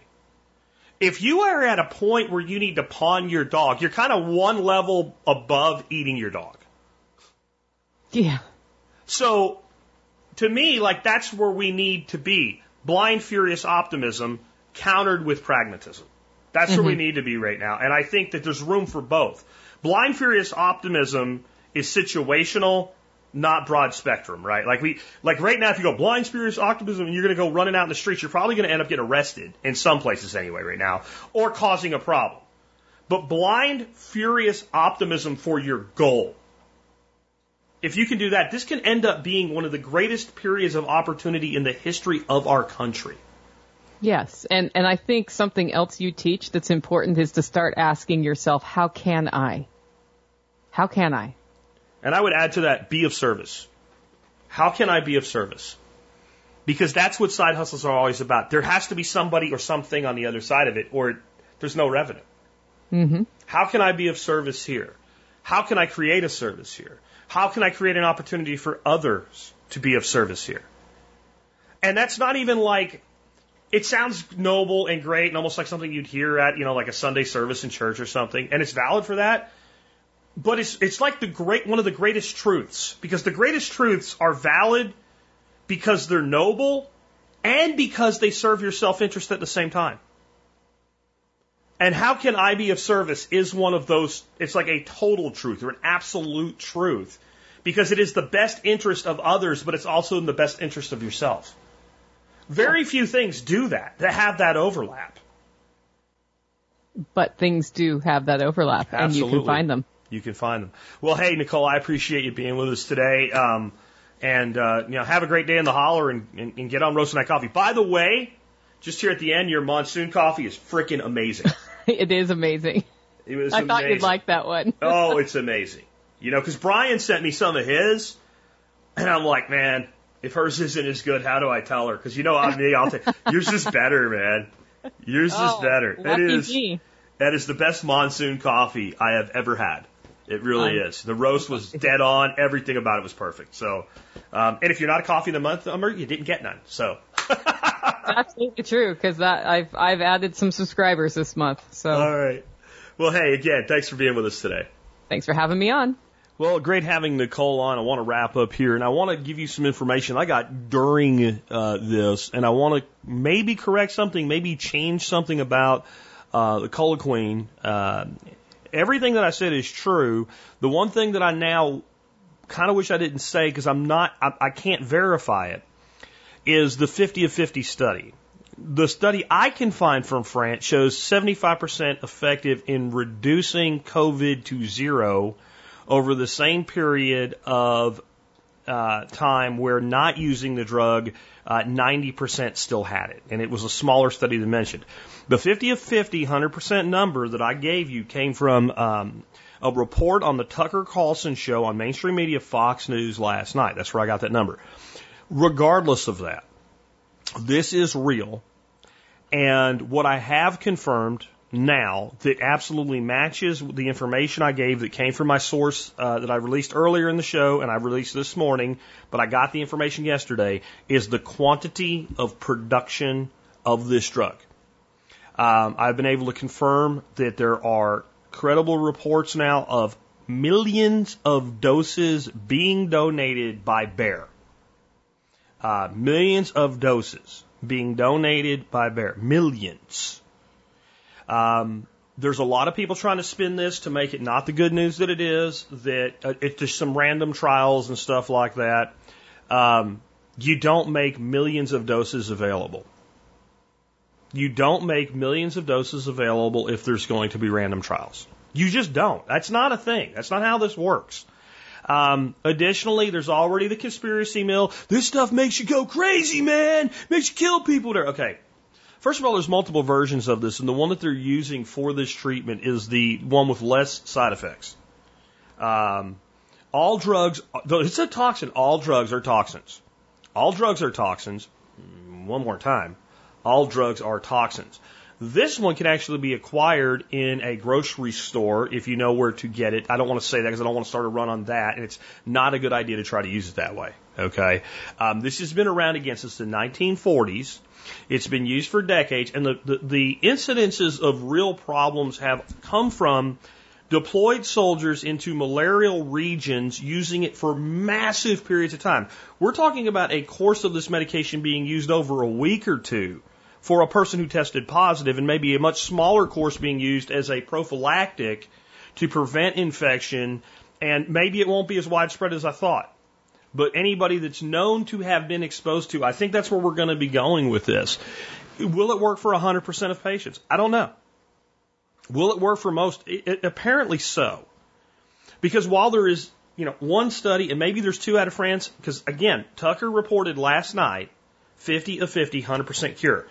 If you are at a point where you need to pawn your dog, you're kind of one level above eating your dog. Yeah. So, to me, like that's where we need to be. Blind, furious optimism countered with pragmatism. That's where we mm-hmm. need to be right now. And I think that there's room for both. Blind, furious optimism is situational, not broad spectrum, right? Like we, like right now, if you go blind, furious optimism and you're going to go running out in the streets, you're probably going to end up getting arrested in some places anyway right now, or causing a problem. But blind, furious optimism for your goal if you can do that, this can end up being one of the greatest periods of opportunity in the history of our country. Yes, and and I think something else you teach that's important is to start asking yourself, how can I? How can I? And I would add to that, be of service. How can I be of service? Because that's what side hustles are always about. There has to be somebody or something on the other side of it, or there's no revenue. Mm-hmm. How can I be of service here? How can I create a service here? How can I create an opportunity for others to be of service here? And that's not even like, it sounds noble and great and almost like something you'd hear at, you know, like a Sunday service in church or something. And it's valid for that. But it's, it's like the great, one of the greatest truths because the greatest truths are valid because they're noble and because they serve your self interest at the same time. And how can I be of service is one of those, it's like a total truth or an absolute truth because it is the best interest of others, but it's also in the best interest of yourself. Very few things do that, that have that overlap. But things do have that overlap, and you can find them. You can find them. Well, hey, Nicole, I appreciate you being with us today. Um, and, uh, you know, have a great day in the holler and, and, and get on roasting that Coffee. By the way, just here at the end, your monsoon coffee is freaking amazing. it is amazing. It was I thought you'd like that one. oh, it's amazing. You know, because Brian sent me some of his, and I'm like, man, if hers isn't as good, how do I tell her? Because you know, I'm me. I'll take yours is better, man. Yours is Oh, better. That lucky is me. that is the best monsoon coffee I have ever had. It really Um, is. The roast was dead on. Everything about it was perfect. So, um, and if you're not a coffee of the month number, you didn't get none. So, Absolutely true, because I've I've added some subscribers this month. So all right. Well, hey, again, thanks for being with us today. thanks for having me on. Well, great having Nicole on. I want to wrap up here, and I want to give you some information I got during uh, this, and I want to maybe correct something, maybe change something about uh, the chloroquine. Uh, everything that I said is true. The one thing that I now kind of wish I didn't say because I'm not, I, I can't verify it, is the 50 of 50 study. The study I can find from France shows 75% effective in reducing COVID to zero over the same period of uh, time where not using the drug, uh, 90% still had it. And it was a smaller study than mentioned. The 50 of 50, 100% number that I gave you came from um, a report on the Tucker Carlson show on mainstream media Fox News last night. That's where I got that number. Regardless of that, this is real. And what I have confirmed now that absolutely matches the information I gave that came from my source uh, that I released earlier in the show and I released this morning, but I got the information yesterday, is the quantity of production of this drug. Um, I've been able to confirm that there are credible reports now of millions of doses being donated by Bayer. Uh, millions of doses being donated by Bayer. Millions. Um, there's a lot of people trying to spin this to make it not the good news that it is, that uh, it's just some random trials and stuff like that. Um, you don't make millions of doses available. You don't make millions of doses available if there's going to be random trials. You just don't. That's not a thing. That's not how this works. Um, additionally, there's already the conspiracy mill. This stuff makes you go crazy, man. Makes you kill people. There. Okay. First of all, there's multiple versions of this, and the one that they're using for this treatment is the one with less side effects. Um, all drugs, it's a toxin, all drugs are toxins. All drugs are toxins. One more time. All drugs are toxins. This one can actually be acquired in a grocery store if you know where to get it. I don't want to say that because I don't want to start a run on that, and it's not a good idea to try to use it that way. Okay, um, this has been around again since the 1940s. It's been used for decades, and the, the, the incidences of real problems have come from deployed soldiers into malarial regions using it for massive periods of time. We're talking about a course of this medication being used over a week or two for a person who tested positive and maybe a much smaller course being used as a prophylactic to prevent infection and maybe it won't be as widespread as I thought. But anybody that's known to have been exposed to, I think that's where we're going to be going with this. Will it work for 100% of patients? I don't know. Will it work for most? It, it, apparently so. Because while there is, you know, one study, and maybe there's two out of France, because again, Tucker reported last night 50 of 50, 100% cure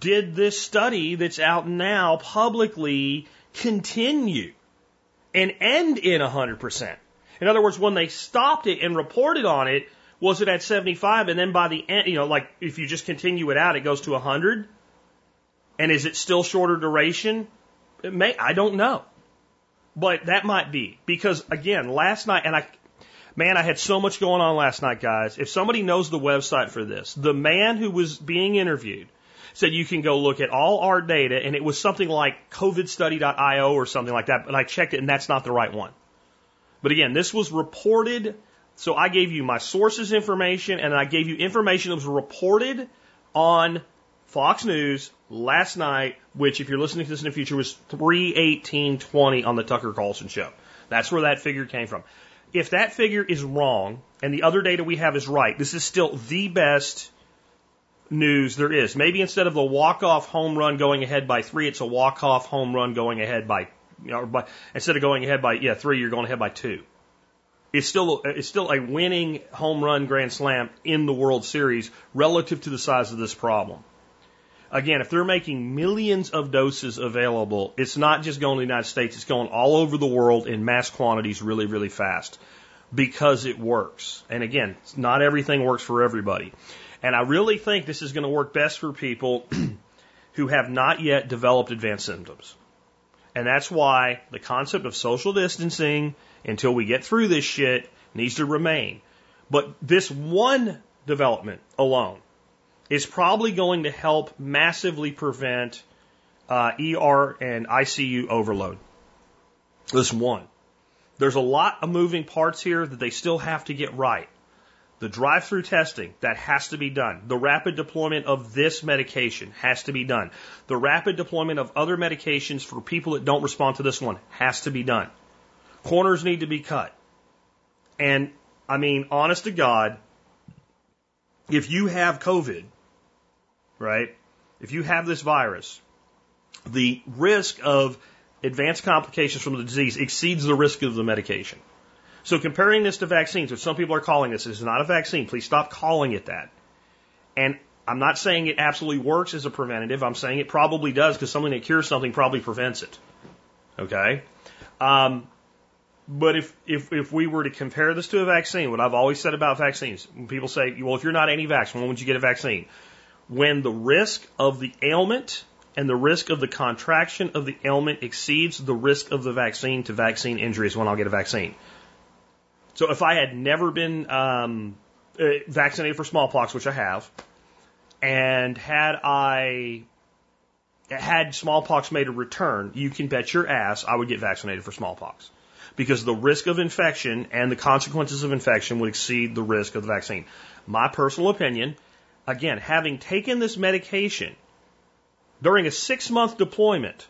did this study that's out now publicly continue and end in 100%? In other words, when they stopped it and reported on it, was it at 75 and then by the end, you know, like if you just continue it out, it goes to 100? And is it still shorter duration? It may, I don't know. But that might be because again, last night, and I, man, I had so much going on last night, guys. If somebody knows the website for this, the man who was being interviewed said you can go look at all our data, and it was something like covidstudy.io or something like that, but I checked it, and that's not the right one. But again, this was reported, so I gave you my sources information, and I gave you information that was reported on Fox News last night, which, if you're listening to this in the future, was 31820 on the Tucker Carlson show. That's where that figure came from. If that figure is wrong and the other data we have is right, this is still the best news there is. Maybe instead of the walk-off home run going ahead by three, it's a walk-off home run going ahead by, you know, by, instead of going ahead by, yeah, three, you're going ahead by two. It's still, it's still a winning home run grand slam in the World Series relative to the size of this problem. Again, if they're making millions of doses available, it's not just going to the United States, it's going all over the world in mass quantities really, really fast because it works. And again, not everything works for everybody. And I really think this is going to work best for people who have not yet developed advanced symptoms. And that's why the concept of social distancing until we get through this shit needs to remain. But this one development alone is probably going to help massively prevent uh, ER and ICU overload. This one. There's a lot of moving parts here that they still have to get right. The drive through testing, that has to be done. The rapid deployment of this medication has to be done. The rapid deployment of other medications for people that don't respond to this one has to be done. Corners need to be cut. And I mean, honest to God, if you have COVID, right, if you have this virus, the risk of advanced complications from the disease exceeds the risk of the medication. So comparing this to vaccines, which some people are calling this, is not a vaccine. Please stop calling it that. And I'm not saying it absolutely works as a preventative. I'm saying it probably does because something that cures something probably prevents it. Okay? Um, but if, if, if we were to compare this to a vaccine, what I've always said about vaccines, when people say, well, if you're not anti-vax, when would you get a vaccine? When the risk of the ailment and the risk of the contraction of the ailment exceeds the risk of the vaccine to vaccine injury is when I'll get a vaccine. So if I had never been um, uh, vaccinated for smallpox, which I have, and had I had smallpox made a return, you can bet your ass I would get vaccinated for smallpox. Because the risk of infection and the consequences of infection would exceed the risk of the vaccine. My personal opinion, again, having taken this medication during a six month deployment,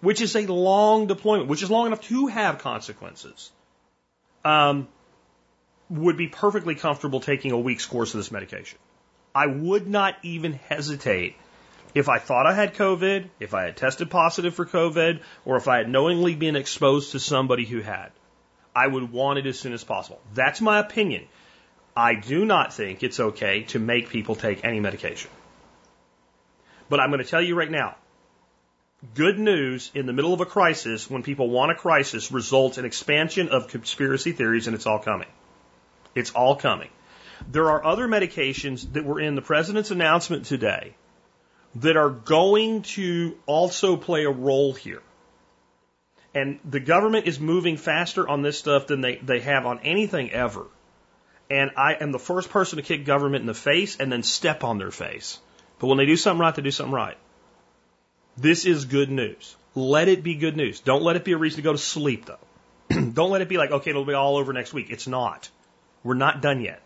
which is a long deployment, which is long enough to have consequences, um, would be perfectly comfortable taking a week's course of this medication. I would not even hesitate if I thought I had COVID, if I had tested positive for COVID, or if I had knowingly been exposed to somebody who had. I would want it as soon as possible. That's my opinion. I do not think it's okay to make people take any medication. But I'm going to tell you right now, good news in the middle of a crisis, when people want a crisis, results in expansion of conspiracy theories, and it's all coming. It's all coming. There are other medications that were in the president's announcement today that are going to also play a role here. And the government is moving faster on this stuff than they, they have on anything ever. And I am the first person to kick government in the face and then step on their face. But when they do something right, they do something right. This is good news. Let it be good news. Don't let it be a reason to go to sleep, though. Don't let it be like, okay, it'll be all over next week. It's not. We're not done yet.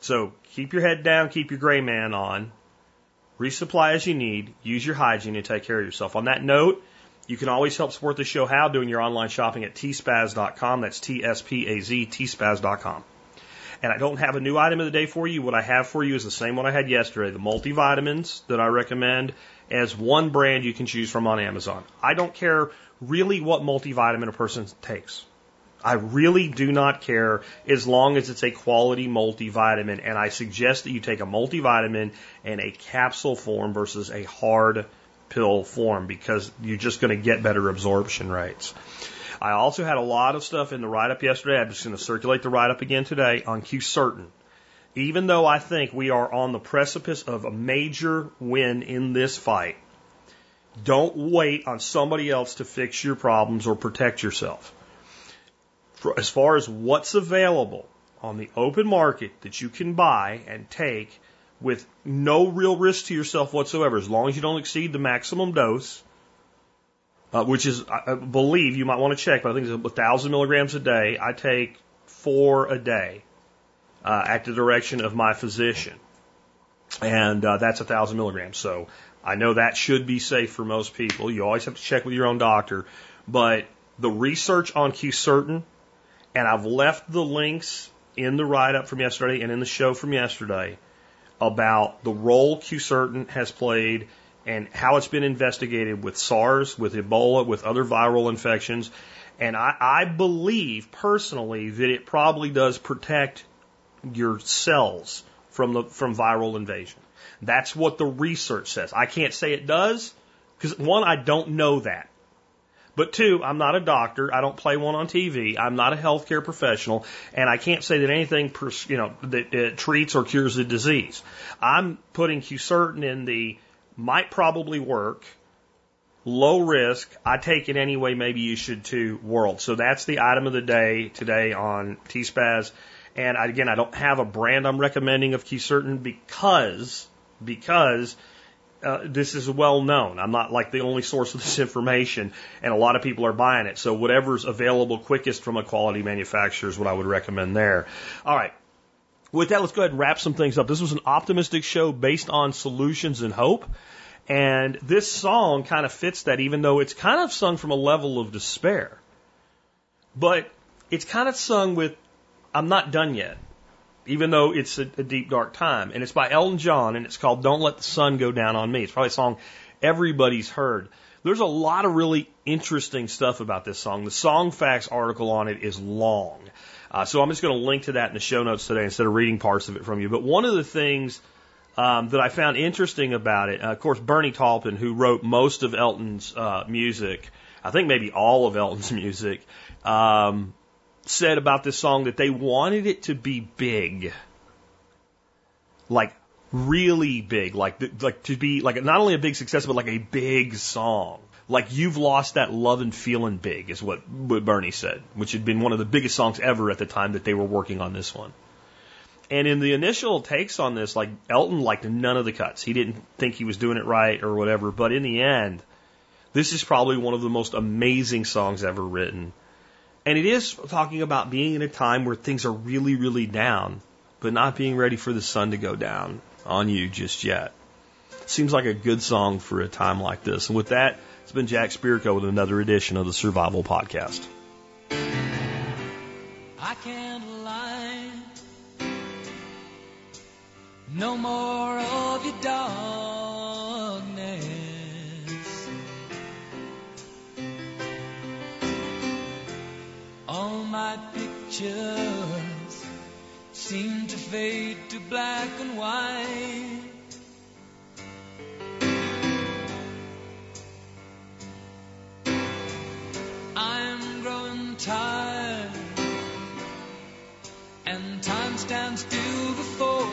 So keep your head down, keep your gray man on, resupply as you need, use your hygiene, and take care of yourself. On that note, you can always help support the show how doing your online shopping at tspaz.com. That's T S P A Z, tspaz.com. And I don't have a new item of the day for you. What I have for you is the same one I had yesterday the multivitamins that I recommend as one brand you can choose from on Amazon. I don't care really what multivitamin a person takes. I really do not care as long as it's a quality multivitamin. And I suggest that you take a multivitamin in a capsule form versus a hard pill form because you're just going to get better absorption rates. I also had a lot of stuff in the write up yesterday. I'm just going to circulate the write up again today on quercetin. Even though I think we are on the precipice of a major win in this fight, don't wait on somebody else to fix your problems or protect yourself for, as far as what's available on the open market that you can buy and take with no real risk to yourself whatsoever, as long as you don't exceed the maximum dose, uh, which is, I believe, you might want to check, but I think it's a thousand milligrams a day. I take four a day uh, at the direction of my physician, and uh, that's a thousand milligrams. So I know that should be safe for most people. You always have to check with your own doctor, but the research on quercetin and I've left the links in the write up from yesterday and in the show from yesterday about the role quercetin has played and how it's been investigated with SARS, with Ebola, with other viral infections. And I, I believe personally that it probably does protect your cells from the from viral invasion. That's what the research says. I can't say it does because one, I don't know that. But two, I'm not a doctor. I don't play one on TV. I'm not a healthcare professional, and I can't say that anything, you know, that treats or cures the disease. I'm putting quercetin in the might probably work, low risk. I take it anyway. Maybe you should too. World. So that's the item of the day today on T-Spaz. And again, I don't have a brand I'm recommending of quercetin because because uh, this is well known. I'm not like the only source of this information, and a lot of people are buying it. So whatever's available quickest from a quality manufacturer is what I would recommend there. All right. With that, let's go ahead and wrap some things up. This was an optimistic show based on solutions and hope. And this song kind of fits that, even though it's kind of sung from a level of despair. But it's kind of sung with, I'm not done yet even though it's a, a, deep, dark time. And it's by Elton John, and it's called Don't Let the Sun Go Down on Me. It's probably a song everybody's heard. There's a lot of really interesting stuff about this song. The Song Facts article on it is long. Uh, so I'm just going to link to that in the show notes today instead of reading parts of it from you. But one of the things um, that I found interesting about it, uh, of course, Bernie Taupin, who wrote most of Elton's uh, music, I think maybe all of Elton's music, um, said about this song that they wanted it to be big. Like really big, like like to be like not only a big success, but like a big song. Like you've lost that love and feeling big is what, what Bernie said, which had been one of the biggest songs ever at the time that they were working on this one. And in the initial takes on this, like Elton liked none of the cuts. He didn't think he was doing it right or whatever. But in the end, this is probably one of the most amazing songs ever written. And it is talking about being in a time where things are really, really down, but not being ready for the sun to go down on you just yet. Seems like a good song for a time like this. And with that, it's been Jack Spirko with another edition of the Survival Podcast. I can't lie. No more of your darkness. Pictures seem to fade to black and white. I'm growing tired, and time stands still before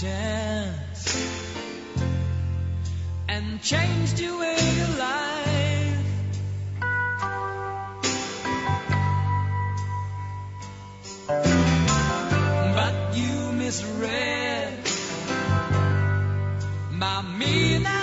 chance and changed your way of life. But you misread my meaning.